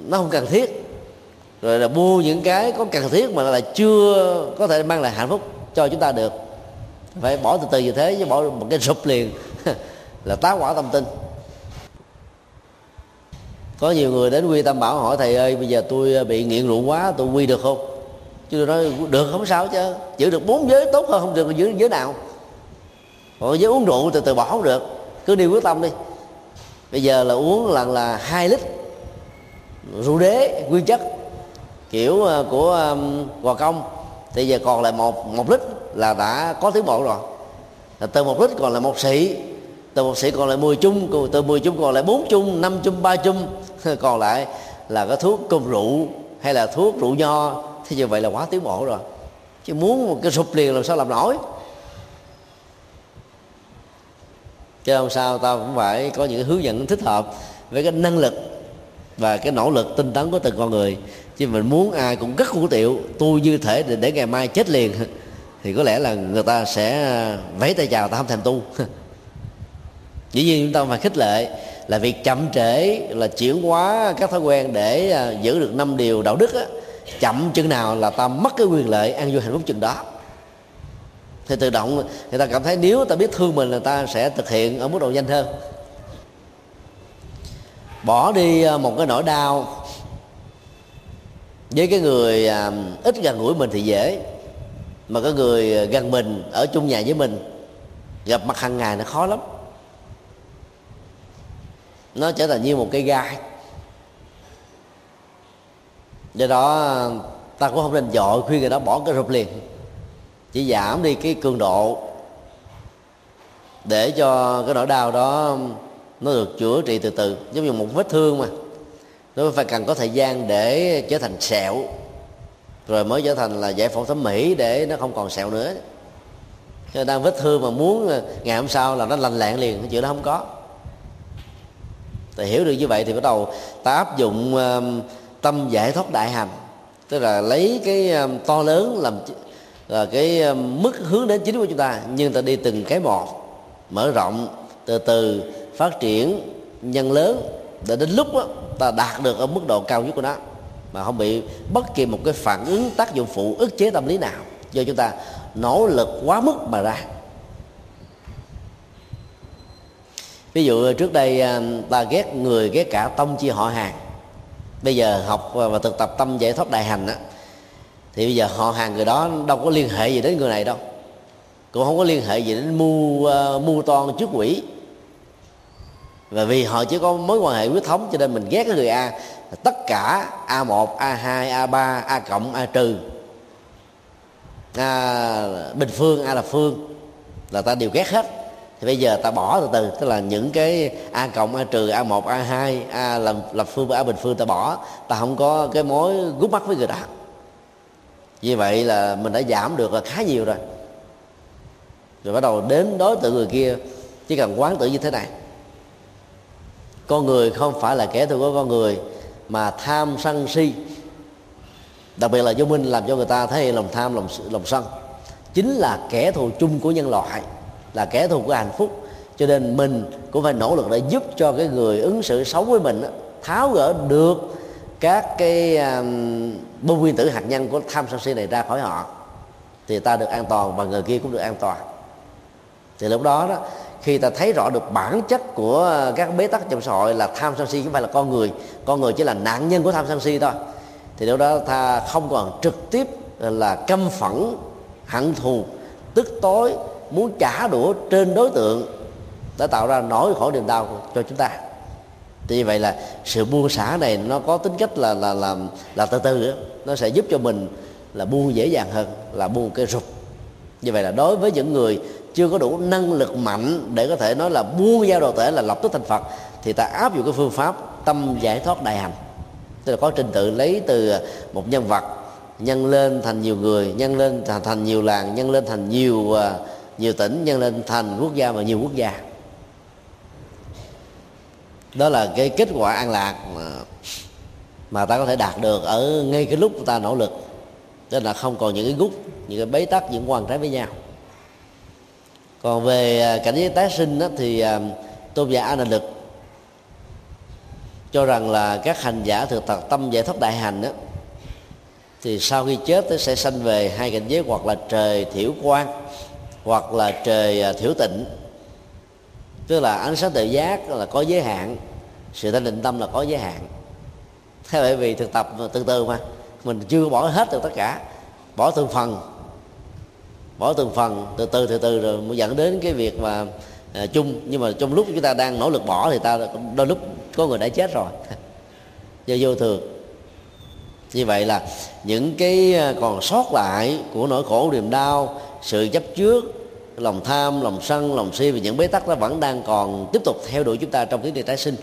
nó không cần thiết. Rồi là mua những cái có cần thiết mà là chưa có thể mang lại hạnh phúc cho chúng ta được. Phải bỏ từ từ như thế, chứ bỏ một cái sụp liền. Là tá quả tâm tinh. Có nhiều người đến quy tâm bảo hỏi, thầy ơi, bây giờ tôi ờ, bị nghiện rượu quá, tôi quy được không? Chứ tôi nói, được, không sao chứ giữ được bốn giới tốt hơn không được giữ giới nào? Còn giới uống rượu từ từ bỏ không được. Cứ đi quyết tâm đi. Bây giờ là uống lần là hai lít rượu đế nguyên chất, kiểu ờ, của gò công. Thì giờ còn lại một một lít là đã có tiến bộ rồi. Là từ một lít còn lại một sĩ từ một sĩ còn lại 10 chung từ 10 chung còn lại bốn chung, năm chung, ba chung. Còn lại là cái thuốc cung rượu hay là thuốc rượu nho thì như vậy là quá tiến bộ rồi. Chứ muốn một cái sụp liền làm sao làm nổi? Chứ không sao tao cũng phải có những hướng dẫn thích hợp với cái năng lực và cái nỗ lực tinh tấn của từng con người. Chứ mình muốn ai cũng rất hữu tiệu tôi như thể để, để ngày mai chết liền thì có lẽ là người ta sẽ vẫy tay chào ta không thèm tu. Dĩ nhiên chúng ta phải khích lệ là việc chậm trễ là chuyển hóa các thói quen để à, giữ được năm điều đạo đức á, chậm chừng nào là ta mất cái quyền lợi an vui hạnh phúc chừng đó. Thì tự động người ta cảm thấy nếu ta biết thương mình là ta sẽ thực hiện ở mức độ nhanh hơn. Bỏ đi à, một cái nỗi đau với cái người à, ít gần gũi mình thì dễ, mà cái người gần mình, ở chung nhà với mình, gặp mặt hàng ngày nó khó lắm. Nó trở thành như một cây gai do đó ta cũng không nên dội khuyên người đó bỏ cái rụp liền. Chỉ giảm đi cái cường độ để cho cái nỗi đau đó nó được chữa trị từ từ. Giống như một vết thương mà. Nó phải cần có thời gian để trở thành sẹo. Rồi mới trở thành là giải phẫu thẩm mỹ để nó không còn sẹo nữa. Cho đang vết thương mà muốn ngày hôm sau là nó lành lẹn liền cái chuyện đó không có. Thì hiểu được như vậy thì bắt đầu ta áp dụng uh, tâm giải thoát đại hành tức là lấy cái um, to lớn làm là cái um, mức hướng đến chính của chúng ta nhưng ta đi từng cái một mở rộng từ từ phát triển nhân lớn để đến lúc đó, ta đạt được ở mức độ cao nhất của nó. Mà không bị bất kỳ một cái phản ứng tác dụng phụ ức chế tâm lý nào do chúng ta nỗ lực quá mức mà ra. Ví dụ trước đây um, ta ghét người ghét cả tông chi họ hàng bây giờ học và thực tập tâm giải thoát đại hành á thì bây giờ họ hàng người đó đâu có liên hệ gì đến người này đâu. Cũng không có liên hệ gì đến mưu uh, ờ, mưu toan trước quỷ. Và vì họ chỉ có mối quan hệ huyết thống cho nên mình ghét cái người a. Tất cả a 1 a 2 a 3 a cộng a trừ. A bình phương a là phương là ta đều ghét hết thì bây giờ ta bỏ từ từ, tức là những cái a cộng, a trừ, a 1 a 2 a lập lập phương và a bình phương ta bỏ. Ta không có cái mối gút mắt với người ta. Như vậy là mình đã giảm được là khá nhiều rồi. Rồi bắt đầu đến đối tượng người kia, chỉ cần quán tưởng như thế này. Con người không phải là kẻ thù của con người, mà tham sân si. Đặc biệt là vô minh làm cho người ta thấy lòng tham, lòng lòng sân. Chính là kẻ thù chung của nhân loại là kẻ thù của hạnh phúc. Cho nên mình cũng phải nỗ lực để giúp cho cái người ứng xử xấu với mình tháo gỡ được các cái um, bom nguyên tử hạt nhân của tham sân si này ra khỏi họ thì ta được an toàn và người kia cũng được an toàn. Thì lúc đó đó khi ta thấy rõ được bản chất của các bế tắc trong xã hội là tham sân si không phải là con người con người chỉ là nạn nhân của tham sân si thôi thì lúc đó ta không còn trực tiếp là căm phẫn hận thù tức tối muốn trả đũa trên đối tượng đã tạo ra nỗi khổ niềm đau cho chúng ta. Thì vậy là sự buông xả này nó có tính cách là là là là từ từ đó. nó sẽ giúp cho mình là buông dễ dàng hơn là buông cái rụt. Như vậy là đối với những người chưa có đủ năng lực mạnh để có thể nói là buông giao đồ thể là lập tức thành phật thì ta áp dụng cái phương pháp tâm giải thoát đại hành. Tức là có trình tự lấy từ một nhân vật nhân lên thành nhiều người nhân lên thành, thành nhiều làng nhân lên thành nhiều uh, nhiều tỉnh nhân lên thành quốc gia và nhiều quốc gia. Đó là cái kết quả an lạc mà, mà ta có thể đạt được ở ngay cái lúc ta nỗ lực. Tức là không còn những cái gút những cái bế tắc những quan trái với nhau. Còn về à, cảnh giới tái sinh đó, thì à, tôn giả a lực cho rằng là các hành giả thực tập tâm giải thoát đại hành đó thì sau khi chết sẽ sanh về hai cảnh giới hoặc là trời thiểu quan hoặc là trời à, thiểu tịnh. Tức là ánh sáng tự giác là có giới hạn sự thanh định tâm là có giới hạn. Thế bởi vì thực tập từ từ mà mình chưa bỏ hết được tất cả bỏ từng phần bỏ từng phần từ từ từ từ rồi mới dẫn đến cái việc mà à, chung. Nhưng mà trong lúc chúng ta đang nỗ lực bỏ thì ta đôi lúc có người đã chết rồi. Do vô thường. Như vậy là những cái à, còn sót lại của nỗi khổ niềm đau sự chấp trước, lòng tham, lòng sân, lòng si và những bế tắc nó vẫn đang còn tiếp tục theo đuổi chúng ta trong tiến trình tái sinh.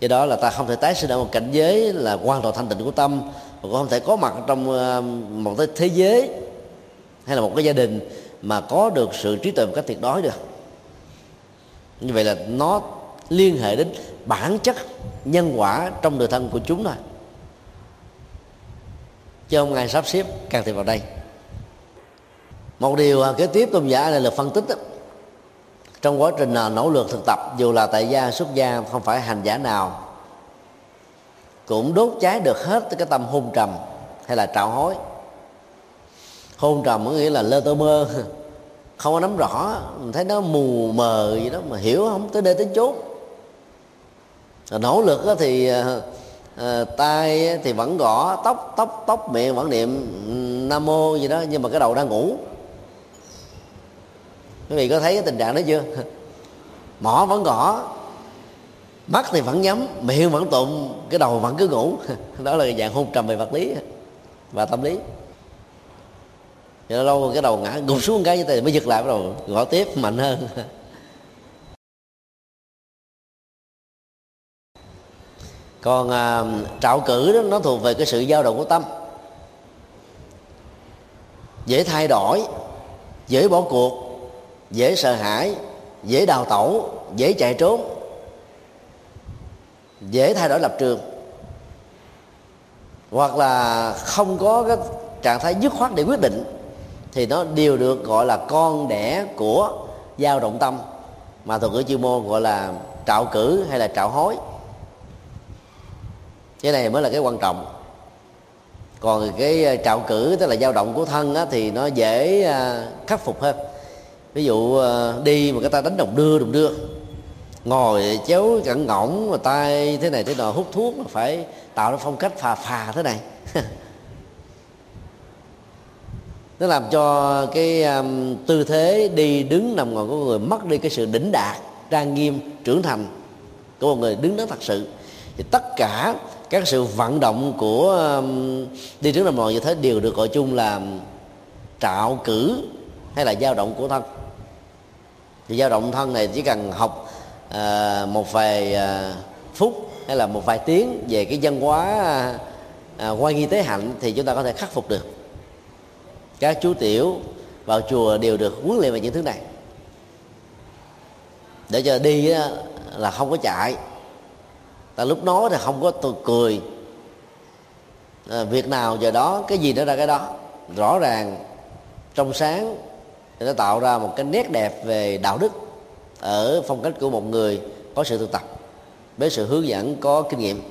Do đó là ta không thể tái sinh ở một cảnh giới là hoàn toàn thanh tịnh của tâm, và cũng không thể có mặt trong ờ, một cái thế giới hay là một cái gia đình mà có được sự trí tuệ một cách tuyệt đối được. Như vậy là nó liên hệ đến bản chất nhân quả trong đời thân của chúng thôi. Chứ không ai sắp xếp can thiệp vào đây một điều à, kế tiếp tôn giả là lực phân tích đó, trong quá trình à, nỗ lực thực tập dù là tại gia xuất gia không phải hành giả nào cũng đốt cháy được hết cái tâm hôn trầm hay là trạo hối. Hôn trầm có nghĩa là lơ tơ mơ không có nắm rõ mình thấy nó mù mờ gì đó mà hiểu không tới đây tới chốt nỗ lực thì à, à tay thì vẫn gõ tóc tóc tóc miệng vẫn niệm ừ, nam mô gì đó nhưng mà cái đầu đang ngủ quý vị có thấy cái tình trạng đó chưa? Mỏ vẫn gõ mắt thì vẫn nhắm miệng vẫn tụng cái đầu vẫn cứ ngủ. Đó là dạng hôn trầm về vật lý và tâm lý. Rồi lâu cái đầu ngã gục xuống cái như thế mới giật lại bắt đầu gõ tiếp mạnh hơn. Còn à, trạo cử đó nó thuộc về cái sự dao động của tâm. Dễ thay đổi dễ bỏ cuộc dễ sợ hãi dễ đào tẩu dễ chạy trốn dễ thay đổi lập trường hoặc là không có cái trạng thái dứt khoát để quyết định thì nó đều được gọi là con đẻ của dao động tâm mà thuật ngữ chuyên môn gọi là trạo cử hay là trạo hối. Cái này mới là cái quan trọng. Còn cái trạo cử tức là dao động của thân á, thì nó dễ à, khắc phục hơn ví dụ ờ, đi mà người ta đánh đồng đưa đồng đưa. Ngồi chéo cẩn ngỗng mà tay thế này thế nọ hút thuốc mà phải tạo ra phong cách phà phà thế này. Nó làm cho cái um, tư thế đi đứng nằm ngồi của người mất đi cái sự đỉnh đạt trang nghiêm trưởng thành của một người đứng đó thật sự. Thì tất cả các sự vận động của um, đi đứng nằm ngồi như thế đều được gọi chung là trạo cử hay là dao động của thân thì dao động thân này chỉ cần học à, một vài à, phút hay là một vài tiếng về cái văn hóa à, à quan nghi tế hạnh thì chúng ta có thể khắc phục được. Các chú tiểu vào chùa đều được huấn luyện về những thứ này. Để cho đi là không có chạy. Ta lúc nói thì không có tôi cười. À, việc nào giờ đó cái gì nó ra cái đó. Rõ ràng trong sáng thì nó tạo ra một cái nét đẹp về đạo đức ở phong cách của một người có sự thực tập với sự hướng dẫn có kinh nghiệm.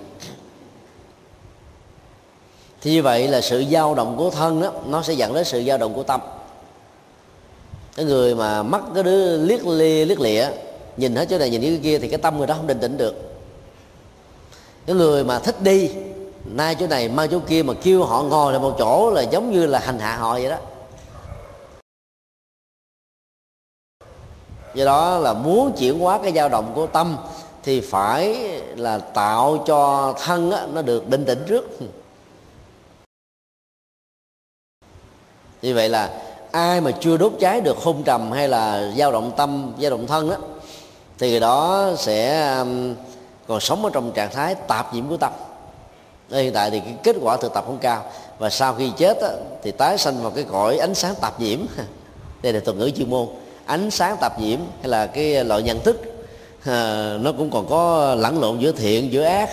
Thì như vậy là sự dao động của thân đó nó sẽ dẫn đến sự dao động của tâm. Cái người mà mắt cái đứa liếc li liếc lịa, nhìn hết chỗ này, nhìn cái kia thì cái tâm người đó không định tĩnh được. Cái người mà thích đi, nay chỗ này, mai chỗ kia mà kêu họ ngồi lại một chỗ là giống như là hành hạ họ vậy đó. Do đó là muốn chuyển hóa cái dao động của tâm thì phải là tạo cho thân á, nó được định tĩnh trước. Như vậy là ai mà chưa đốt cháy được hôn trầm hay là dao động tâm dao động thân đó thì người đó sẽ um, còn sống ở trong trạng thái tạp nhiễm của tâm. Hiện tại thì cái kết quả thực tập không cao. Và sau khi chết á, thì tái sanh vào cái cõi ánh sáng tạp nhiễm. Đây là thuật ngữ chuyên môn ánh sáng tạp nhiễm hay là cái loại nhận thức à, nó cũng còn có lẫn lộn giữa thiện giữa ác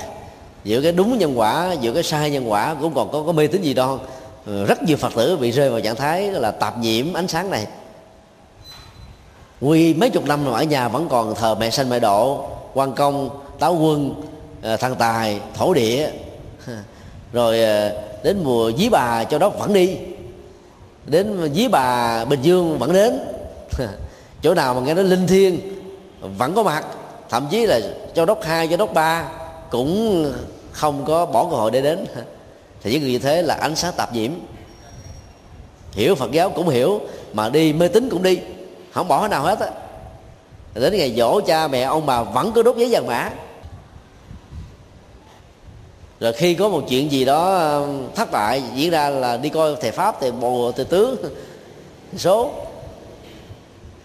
giữa cái đúng nhân quả giữa cái sai nhân quả cũng còn có có mê tín gì đó ừ, rất nhiều phật tử bị rơi vào trạng thái là tạp nhiễm ánh sáng này. Quy mấy chục năm rồi ở nhà vẫn còn thờ mẹ sanh mẹ độ quan công táo quân à, thằng tài thổ địa. Rồi à, đến mùa dí bà cho đó vẫn đi. Đến dí bà bình dương vẫn đến. chỗ nào mà nghe nói linh thiêng, vẫn có mặt. Thậm chí là châu đốc hai, châu đốc ba cũng không có bỏ cơ hội để đến. Thì những người như thế là ánh sáng tạp nhiễm hiểu phật giáo cũng hiểu, mà đi mê tín cũng đi. Không bỏ nào hết á. Đến ngày dỗ cha mẹ, ông bà vẫn cứ đốt giấy vàng mã. Rồi khi có một chuyện gì đó ờ, thất bại, diễn ra là đi coi thầy pháp thì bồ, thầy tướng số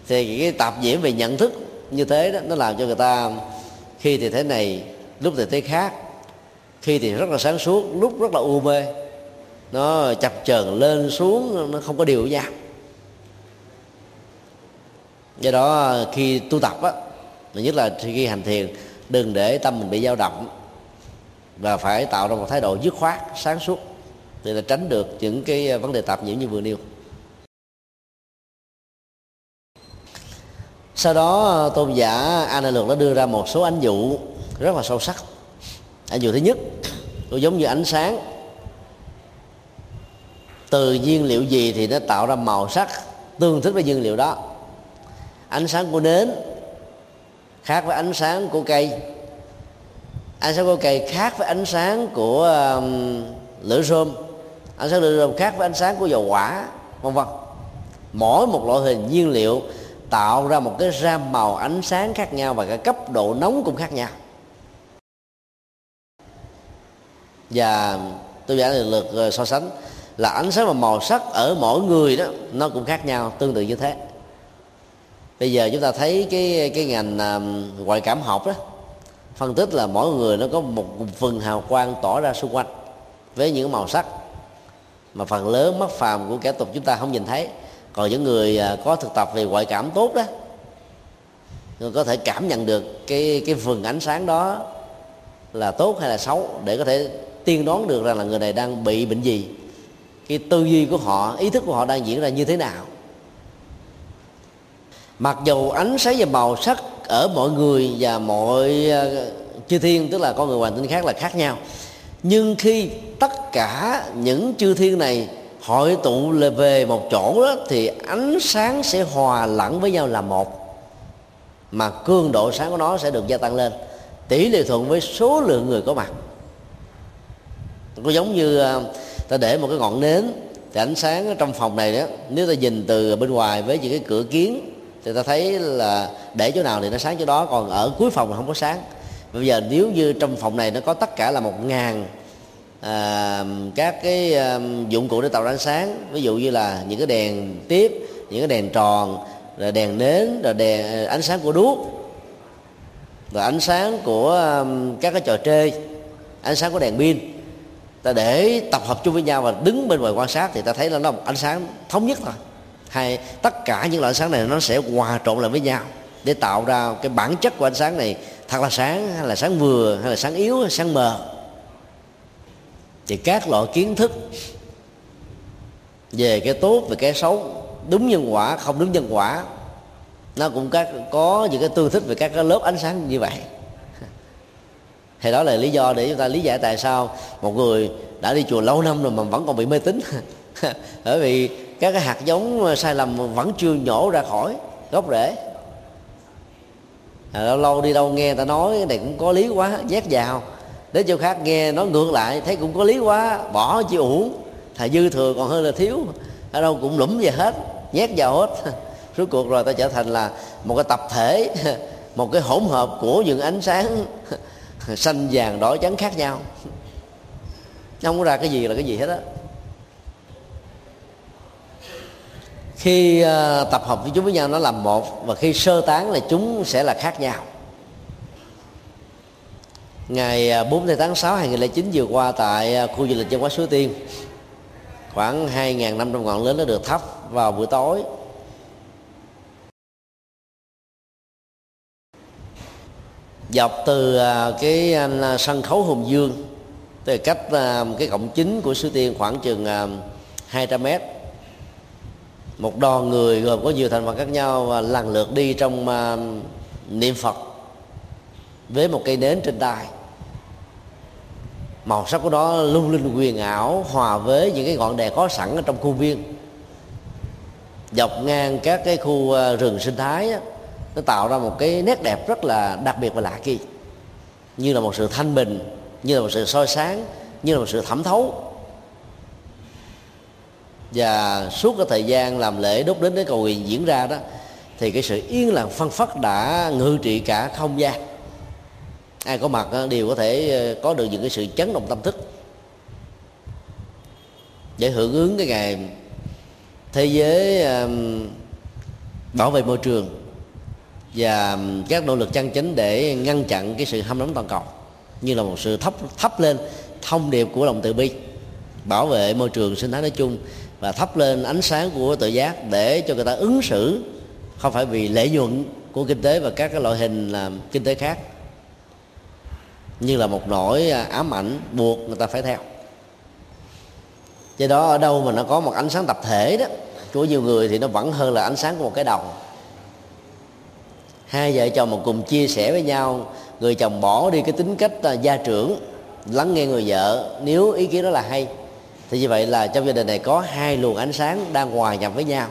thì cái tạp nhiễm về nhận thức như thế đó, nó làm cho người ta khi thì thế này, lúc thì thế khác. Khi thì rất là sáng suốt, lúc rất là u mê. Nó chập chờn lên xuống, nó không có điều nhau. Do đó khi tu tập á nhất là khi hành thiền, đừng để tâm mình bị dao động và phải tạo ra một thái độ dứt khoát, sáng suốt, thì là tránh được những cái vấn đề tạp nhiễm như vừa nêu. Sau đó ờ, tôn giả a na lược đã đưa ra một số ánh dụ rất là sâu sắc. Ánh dụ thứ nhất nó giống như ánh sáng. Từ nhiên liệu gì thì nó tạo ra màu sắc tương thích với nhiên liệu đó. Ánh sáng của nến khác với ánh sáng của cây. Ánh sáng của cây khác với ánh sáng của um, lửa rơm. Ánh sáng lửa rơm khác với ánh sáng của dầu quả vân vân. Mỗi một loại hình nhiên liệu tạo ra một cái ra màu ánh sáng khác nhau và cái cấp độ nóng cũng khác nhau. Và tôi giải lược ờ, so sánh là ánh sáng và màu sắc ở mỗi người đó nó cũng khác nhau tương tự như thế. Bây giờ chúng ta thấy cái cái ngành uh, ngoại cảm học đó phân tích là mỗi người nó có một phần hào quang tỏ ra xung quanh với những màu sắc. Mà phần lớn mắt phàm của kẻ tục chúng ta không nhìn thấy còn những người à, có thực tập về ngoại cảm tốt đó, người có thể cảm nhận được cái cái vườn ánh sáng đó là tốt hay là xấu, để có thể tiên đoán được rằng là người này đang bị bệnh gì. Cái tư duy của họ, ý thức của họ đang diễn ra như thế nào. Mặc dù ánh sáng và màu sắc ở mọi người và mọi à, chư thiên, tức là con người hoàn tinh khác là khác nhau, nhưng khi tất cả những chư thiên này hội tụ về một chỗ đó, thì ánh sáng sẽ hòa lẫn với nhau là một. Mà cường độ sáng của nó sẽ được gia tăng lên. Tỷ lệ thuận với số lượng người có mặt. Có giống như à, ta để một cái ngọn nến, thì ánh sáng trong phòng này đó, nếu ta nhìn từ bên ngoài với những cái cửa kiến, thì ta thấy là để chỗ nào thì nó sáng chỗ đó, còn ở cuối phòng là không có sáng. Bây giờ nếu như trong phòng này nó có tất cả là một ngàn à, các cái à, dụng cụ để tạo ra ánh sáng ví dụ như là những cái đèn tiếp những cái đèn tròn rồi đèn nến rồi đèn ờ, ánh sáng của đuốc rồi ánh sáng của à, các cái trò chơi ánh sáng của đèn pin. Ta để tập hợp chung với nhau và đứng bên ngoài quan sát thì ta thấy là nó một ánh sáng thống nhất thôi. Hay tất cả những loại ánh sáng này nó sẽ hòa trộn lại với nhau để tạo ra cái bản chất của ánh sáng này thật là sáng hay là sáng vừa hay là sáng yếu hay sáng mờ thì các loại kiến thức về cái tốt, về cái xấu, đúng nhân quả, không đúng nhân quả, nó cũng các, có những cái tương thích về các cái lớp ánh sáng như vậy. Thì đó là lý do để chúng ta lý giải tại sao một người đã đi chùa lâu năm rồi mà vẫn còn bị mê tín. Bởi vì các cái hạt giống sai lầm vẫn chưa nhổ ra khỏi gốc rễ. Lâu lâu đi đâu nghe ta nói, cái này cũng có lý quá, nhét vào đến chỗ khác nghe nó ngược lại, thấy cũng có lý quá, bỏ chi uổng. Thà dư thừa còn hơn là thiếu, ở đâu cũng lũng về hết, nhét vào hết. Rốt cuộc rồi ta trở thành là một cái tập thể, một cái hỗn hợp của những ánh sáng xanh vàng đỏ trắng khác nhau. Không có ra cái gì là cái gì hết á. Khi à, tập hợp với chúng với nhau nó làm một, và khi sơ tán là chúng sẽ là khác nhau ngày à, 4 tháng 6 2009 vừa qua tại à, khu du lịch văn hóa Suối Tiên, khoảng 2.500 ngọn lớn nó được thắp vào buổi tối. Dọc từ à, cái sân khấu Hùng Dương từ cách cái cổng chính của Suối Tiên khoảng chừng 200 mét, một đoàn người gồm có nhiều thành phần khác nhau và lần lượt đi trong niệm phật với một cây nến trên tay màu sắc của nó lung linh quyền ảo hòa với những cái ngọn đèn có sẵn ở trong khuôn viên. Dọc ngang các cái khu ờ, rừng sinh thái đó, nó tạo ra một cái nét đẹp rất là đặc biệt và lạ kỳ. Như là một sự thanh bình như là một sự soi sáng như là một sự thẩm thấu. Và suốt cái thời gian làm lễ đốt đến cái cầu nguyện diễn ra đó thì cái sự yên lặng phân phất đã ngự trị cả không gian ai có mặt đều có thể ờ, có được những cái sự chấn động tâm thức. Để hưởng ứng cái ngày thế giới bảo vệ môi trường và các nỗ lực chân chính để ngăn chặn cái sự hâm nóng toàn cầu, như là một sự thấp thấp lên thông điệp của lòng từ bi, bảo vệ môi trường sinh thái nói chung và thắp lên ánh sáng của tự giác để cho người ta ứng xử, không phải vì lợi nhuận của kinh tế và các cái loại hình, làm kinh tế khác như là một nỗi à, ám ảnh buộc người ta phải theo. Do đó ở đâu mà nó có một ánh sáng tập thể đó. Của nhiều người thì nó vẫn hơn là ánh sáng của một cái đồng hai vợ chồng mà cùng chia sẻ với nhau, người chồng bỏ đi cái tính cách à, gia trưởng, lắng nghe người vợ, nếu ý kiến đó là hay, thì như vậy là trong gia đình này có hai luồng ánh sáng đang hòa nhập với nhau,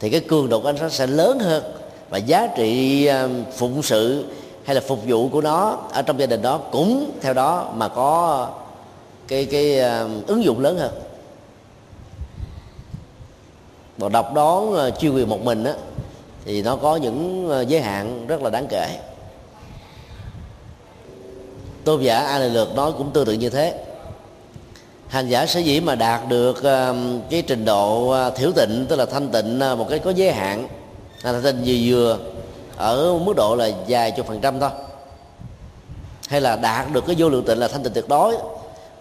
thì cái cường độ ánh sáng sẽ lớn hơn và giá trị à, phụng sự hay là phục vụ của nó ở trong gia đình đó cũng theo đó mà có cái cái uh, ứng dụng lớn hơn. Và đọc đón ờ, uh, chuyên quyền một mình á thì nó có những uh, giới hạn rất là đáng kể. Tôn giả a lệ lược nói cũng tương tự như thế. Hành giả sở dĩ mà đạt được cái trình độ thiểu tịnh tức là thanh tịnh một cái có giới hạn là thanh tịnh vừa vừa ở mức độ là vài chục phần trăm thôi. Hay là đạt được cái vô lượng tịnh là thanh tịnh tuyệt đối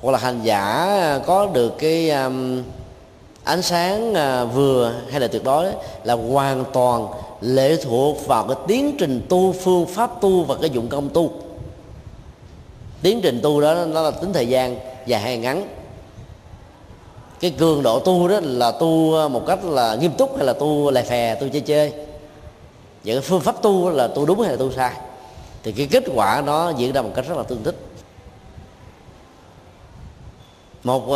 hoặc là hành giả có được cái um, ánh sáng uh, vừa hay là tuyệt đối là hoàn toàn lệ thuộc vào cái tiến trình tu phương pháp tu và cái dụng công tu. Tiến trình tu đó nó là tính thời gian dài hay ngắn. Cái cường độ tu đó là tu à, một cách là nghiêm túc hay là tu lè phè tu chơi chơi những phương pháp tu là tu đúng hay là tu sai? Thì cái kết quả nó diễn ra một cách rất là tương thích. Một uh,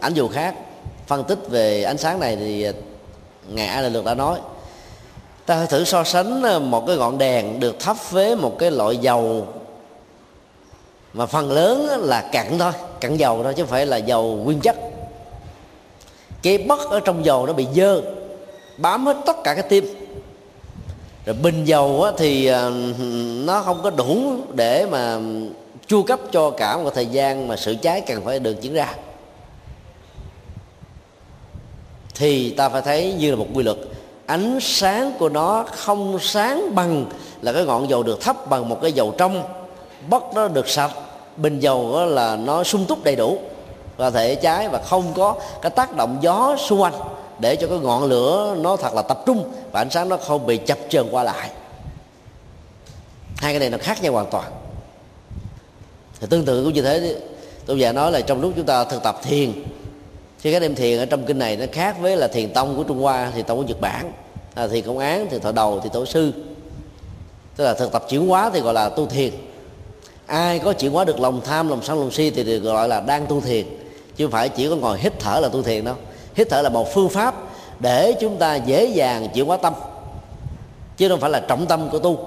ảnh dụ khác phân tích về ánh sáng này thì ờ, ngài a lược đã nói ta thử so sánh ờ, một cái ngọn đèn được thắp với một cái loại dầu mà phần lớn là cặn thôi cặn dầu thôi chứ không phải là dầu nguyên chất. Cái bất ở trong dầu nó bị dơ bám hết tất cả cái tim rồi bình dầu thì ờ, nó không có đủ để mà chu cấp cho cả một thời gian mà sự cháy cần phải được diễn ra. Thì ta phải thấy như là một quy luật, ánh sáng của nó không sáng bằng là cái ngọn dầu được thắp bằng một cái dầu trong bất nó được sạch. Bình dầu đó là nó sung túc đầy đủ và thể cháy và không có cái tác động gió xung quanh để cho cái ngọn lửa nó thật là tập trung và ánh sáng nó không bị chập chờn qua lại. Hai cái này nó khác nhau hoàn toàn. Thì tương tự cũng như thế tôi già nói là trong lúc chúng ta thực tập thiền thì cái đêm thiền ở trong kinh này nó khác với là thiền tông của trung hoa thì tông của nhật bản. À, thiền công án thì thọ đầu thì tổ sư. Tức là thực tập chuyển hóa thì gọi là tu thiền. Ai có chuyển hóa được lòng tham lòng sân lòng si thì được gọi là đang tu thiền chứ không phải chỉ có ngồi hít thở là tu thiền đâu hít thở là một phương pháp để chúng ta dễ dàng chuyển hóa tâm, chứ không phải là trọng tâm của tu.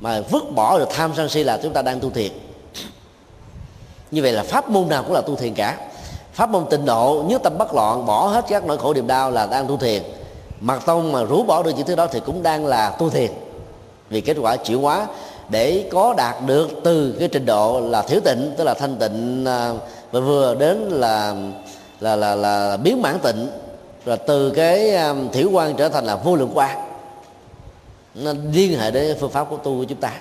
Mà vứt bỏ được tham sân si là chúng ta đang tu thiền. Như vậy là pháp môn nào cũng là tu thiền cả. Pháp môn tịnh độ, nhất tâm bất loạn, bỏ hết các nỗi khổ niềm đau là đang tu thiền. Mặt tông mà rũ bỏ được những thứ đó thì cũng đang là tu thiền. Vì kết quả chuyển hóa để có đạt được từ cái trình độ là thiếu tịnh, tức là thanh tịnh và vừa đến là là là là biến mãn tịnh rồi từ cái um, thiểu quan trở thành là vô lượng quan nó liên hệ đến phương pháp của tu của chúng ta.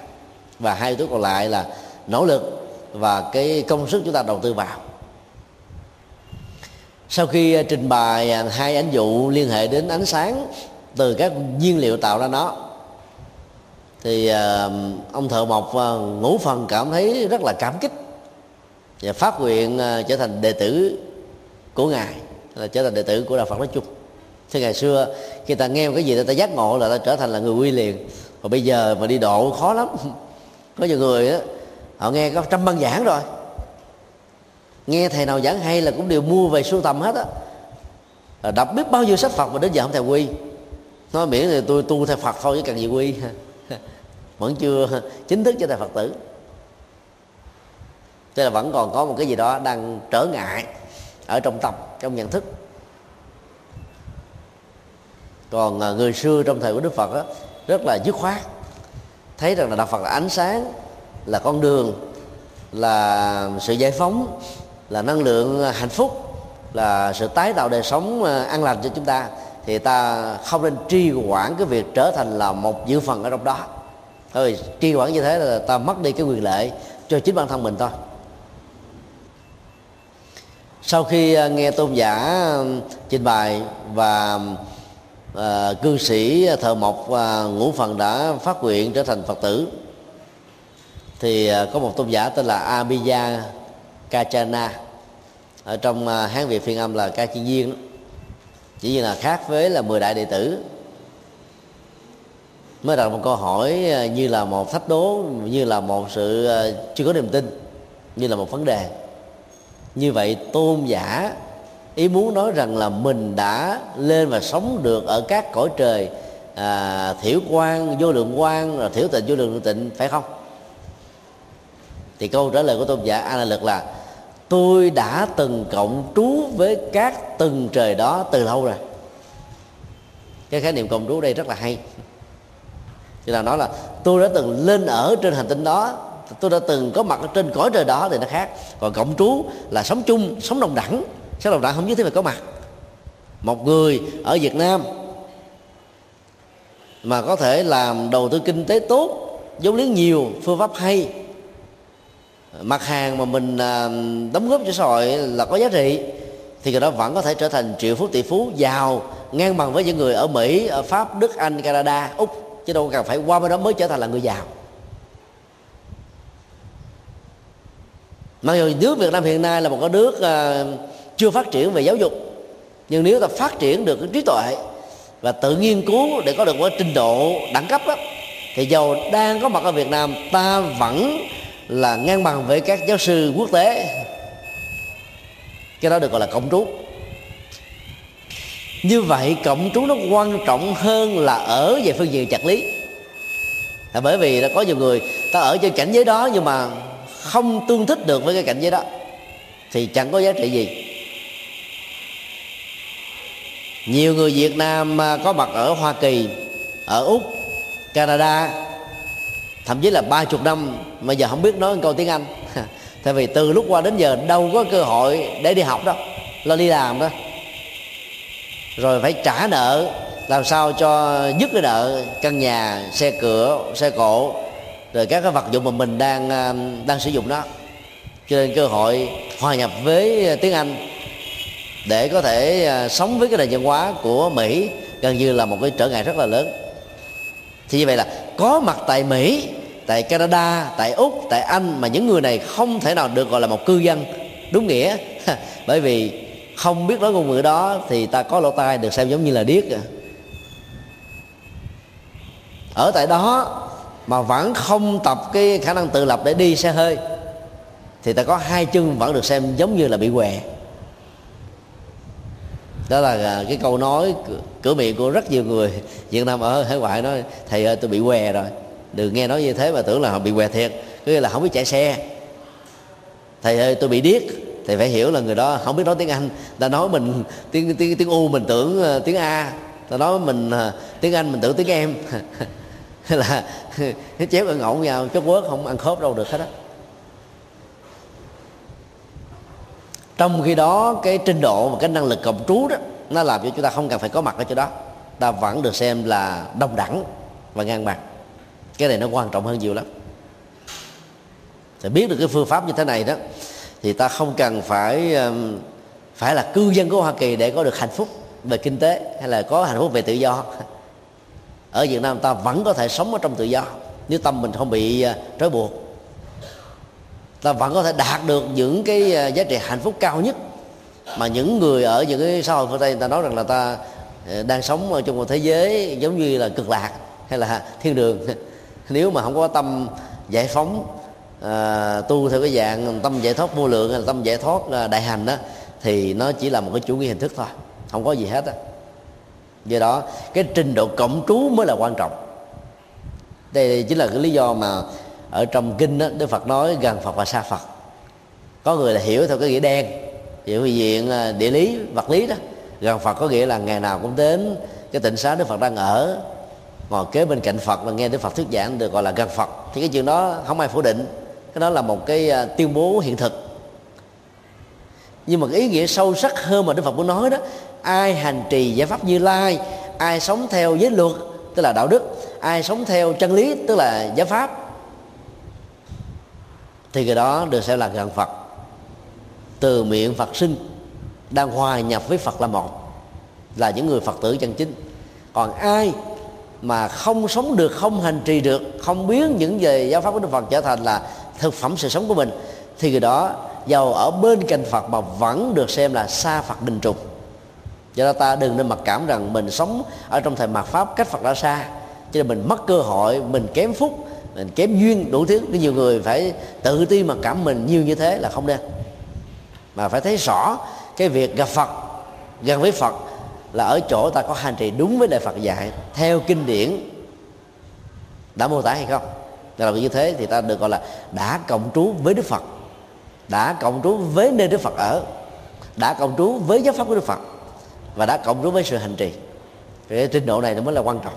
Và hai yếu tố còn lại là nỗ lực và cái công sức chúng ta đầu tư vào. Sau khi uh, trình bày à, hai ánh dụ liên hệ đến ánh sáng từ các nhiên liệu tạo ra nó thì uh, ông thợ mộc uh, ngũ phần cảm thấy rất là cảm kích và phát nguyện uh, trở thành đệ tử của ngài là trở thành đệ tử của đạo phật nói chung. Thế ngày xưa, khi ta nghe một cái gì ta giác ngộ là ta trở thành là người quy liền. Và bây giờ mà đi độ khó lắm. Có nhiều người á, họ nghe có trăm băng giảng rồi. Nghe thầy nào giảng hay là cũng đều mua về sưu tầm hết á. Đọc biết bao nhiêu sách phật mà đến giờ không thầy quy. Nói miễn thì tôi tu theo phật thôi chứ cần gì quy. Vẫn chưa chính thức cho thầy phật tử. Tức là vẫn còn có một cái gì đó đang trở ngại ở trong tâm trong nhận thức. Còn à, người xưa trong thời của đức phật đó, rất là dứt khoát thấy rằng là đạo phật là ánh sáng là con đường là sự giải phóng là năng lượng à, hạnh phúc là sự tái tạo đời sống à, an lành cho chúng ta thì ta không nên tri quản cái việc trở thành là một dự phần ở trong đó. Thôi tri quản như thế là ta mất đi cái quyền lệ cho chính bản thân mình thôi sau khi à, nghe tôn giả trình bày và à, cư sĩ thợ mộc và ngũ phần đã phát nguyện trở thành phật tử thì à, có một tôn giả tên là abhija Kachana. Ở trong à, hán việt phiên âm là ca chi viên chỉ như là khác với là 10 đại đệ tử. Mới đặt một câu hỏi à, như là một thách đố như là một sự à, chưa có niềm tin như là một vấn đề như vậy tôn giả ý muốn nói rằng là mình đã lên và sống được ở các cõi trời à, thiểu quan vô lượng quan rồi thiểu tịnh vô lượng tịnh phải không? Thì câu trả lời của tôn giả a la lực là tôi đã từng cộng trú với các từng trời đó từ lâu rồi. Cái khái niệm cộng trú đây rất là hay. Chúng là nói là tôi đã từng lên ở trên hành tinh đó tôi đã từng có mặt ở trên cõi trời đó thì nó khác. Còn cộng trú là sống chung, sống đồng đẳng. Sống đồng đẳng không nhất thiết phải có mặt. Một người ở việt nam mà có thể làm đầu tư kinh tế tốt vốn liếng nhiều phương pháp hay, mặt hàng mà mình à, đóng góp cho xã hội là có giá trị, thì người đó vẫn có thể trở thành triệu phú tỷ phú giàu ngang bằng với những người ở mỹ, ở pháp, đức, anh, canada, úc. Chứ đâu cần phải qua bên đó mới trở thành là người giàu. Mặc dù nước việt nam hiện nay là một cái nước uh, chưa phát triển về giáo dục nhưng nếu ta phát triển được cái trí tuệ và tự nghiên cứu để có được một trình độ đẳng cấp đó, thì dầu đang có mặt ở Việt Nam ta vẫn là ngang bằng với các giáo sư quốc tế. Cái đó được gọi là cộng trú. Như vậy cộng trú nó quan trọng hơn là ở về phương diện chặt lý. Là bởi vì đã có nhiều người ta ở trên cảnh giới đó nhưng mà không tương thích được với cái cảnh giới đó, thì chẳng có giá trị gì. Nhiều người Việt Nam có mặt ở Hoa Kỳ, ở Úc, Canada, thậm chí là ba chục năm mà giờ không biết nói câu tiếng Anh. Tại vì từ lúc qua đến giờ đâu có cơ hội để đi học đâu lo đi làm đó. Rồi phải trả nợ, làm sao cho dứt cái nợ, căn nhà, xe cửa, xe cộ rồi các cái vật dụng mà mình đang à, đang sử dụng đó. Cho nên cơ hội hòa nhập với à, tiếng anh để có thể à, sống với cái nền văn hóa của mỹ gần như là một cái trở ngại rất là lớn. Thì như vậy là có mặt tại mỹ, tại canada, tại úc, tại anh mà những người này không thể nào được gọi là một cư dân. Đúng nghĩa. Bởi vì không biết nói ngôn ngữ đó thì ta có lỗ tai được xem giống như là điếc ở tại đó mà vẫn không tập cái khả năng tự lập để đi xe hơi. Thì ta có hai chân vẫn được xem giống như là bị què. Đó là à, cái câu nói cửa miệng của rất nhiều người Việt Nam ở hải ngoại nói, thầy ơi, tôi bị què rồi. Đừng nghe nói như thế mà tưởng là họ bị què thiệt. Cứ là không biết chạy xe. Thầy ơi, tôi bị điếc. Thì phải hiểu là người đó không biết nói tiếng anh. Ta nói mình tiếng tiếng tiếng u mình tưởng à, tiếng a. Ta nói mình à, tiếng anh mình tưởng tiếng em. là cái chéo ăn ngộn nhau chốt quớt không ăn khớp đâu được hết á. Trong khi đó, cái trình độ và cái năng lực cộng trú đó, nó làm cho chúng ta không cần phải có mặt ở chỗ đó. Ta vẫn được xem là đồng đẳng và ngang bằng. Cái này nó quan trọng hơn nhiều lắm. Thì biết được cái phương pháp như thế này đó, thì ta không cần phải um, phải là cư dân của Hoa Kỳ để có được hạnh phúc về kinh tế hay là có hạnh phúc về tự do ở Việt Nam ta vẫn có thể sống ở trong tự do nếu tâm mình không bị à, trói buộc. Ta vẫn có thể đạt được những cái à, giá trị hạnh phúc cao nhất mà những người ở những cái xã hội phương tây người ta nói rằng là ta à, đang sống ở trong một thế giới giống như là cực lạc hay là thiên đường. Nếu mà không có tâm giải phóng à, tu theo cái dạng tâm giải thoát vô lượng hay là tâm giải thoát đại hành đó thì nó chỉ là một cái chủ nghĩa hình thức thôi không có gì hết á do đó cái trình độ cộng trú mới là quan trọng. Đây chính là cái lý do mà ở trong kinh đó, đức phật nói gần phật và xa phật. Có người là hiểu theo cái nghĩa đen hiểu về diện à, địa lý vật lý đó. Gần phật có nghĩa là ngày nào cũng đến cái tịnh xá đức phật đang ở ngồi kế bên cạnh phật và nghe đức phật thuyết giảng được gọi là gần phật. Thì cái chuyện đó không ai phủ định. Cái đó là một cái à, tuyên bố hiện thực. Nhưng mà cái ý nghĩa sâu sắc hơn mà đức phật muốn nói đó ai hành trì giải pháp như lai, ai sống theo giới luật, tức là đạo đức, ai sống theo chân lý, tức là giáo pháp, thì cái đó được xem là gần phật. Từ miệng phật sinh, đang hòa nhập với phật là một, là những người phật tử chân chính. Còn ai mà không sống được, không hành trì được, không biến những về giáo pháp của đức phật trở thành là thực phẩm sự sống của mình, thì người đó giàu ở bên cạnh phật mà vẫn được xem là xa phật đình trùng do đó ta đừng nên mặc cảm rằng mình sống ở trong thời mạt pháp cách phật đã xa. Cho nên mình mất cơ hội, mình kém phúc, mình kém duyên đủ thứ. Cái nhiều người phải tự ti mặc cảm mình nhiều như thế là không nên. Mà phải thấy rõ cái việc gặp phật gần với phật là ở chỗ ta có hành trì đúng với lời phật dạy. Theo kinh điển, đã mô tả hay không? Là như thế thì ta được gọi là đã cộng trú với đức phật. Đã cộng trú với nơi đức phật ở. Đã cộng trú với giáo pháp của đức phật và đã cộng trú với sự hành trì. Cái trình độ này nó mới là quan trọng.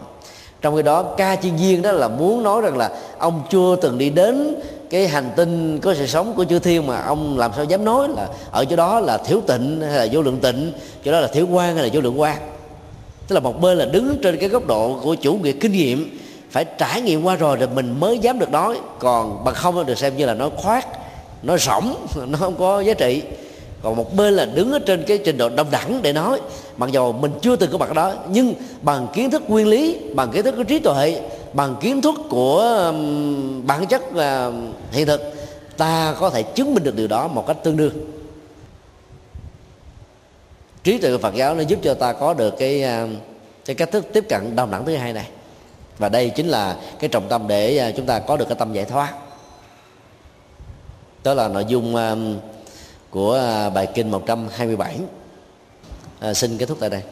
Trong khi đó ca chiên viên đó là muốn nói rằng là ông chưa từng đi đến cái hành tinh có sự sống của chư thiên mà ông làm sao dám nói là ở chỗ đó là thiếu tịnh hay là vô lượng tịnh chỗ đó là thiếu quan hay là vô lượng quan tức là một bên là đứng trên cái góc độ của chủ nghĩa kinh nghiệm phải trải nghiệm qua rồi rồi mình mới dám được nói. Còn bằng không được xem như là nói khoác, nói rỗng nó không có giá trị. Còn một bên là đứng ở trên cái trình độ đồng đẳng để nói mặc dù mình chưa từng có mặt đó, nhưng bằng kiến thức nguyên lý, bằng kiến thức của trí tuệ, bằng kiến thức của bản chất và hiện thực, ta có thể chứng minh được điều đó một cách tương đương. Trí tuệ của Phật giáo nó giúp cho ta có được cái à, cái cách thức tiếp cận đồng đẳng thứ hai này. Và đây chính là cái trọng tâm để à, chúng ta có được cái tâm giải thoát. Đó là nội dung của à, bài kinh 127 à, xin kết thúc tại đây.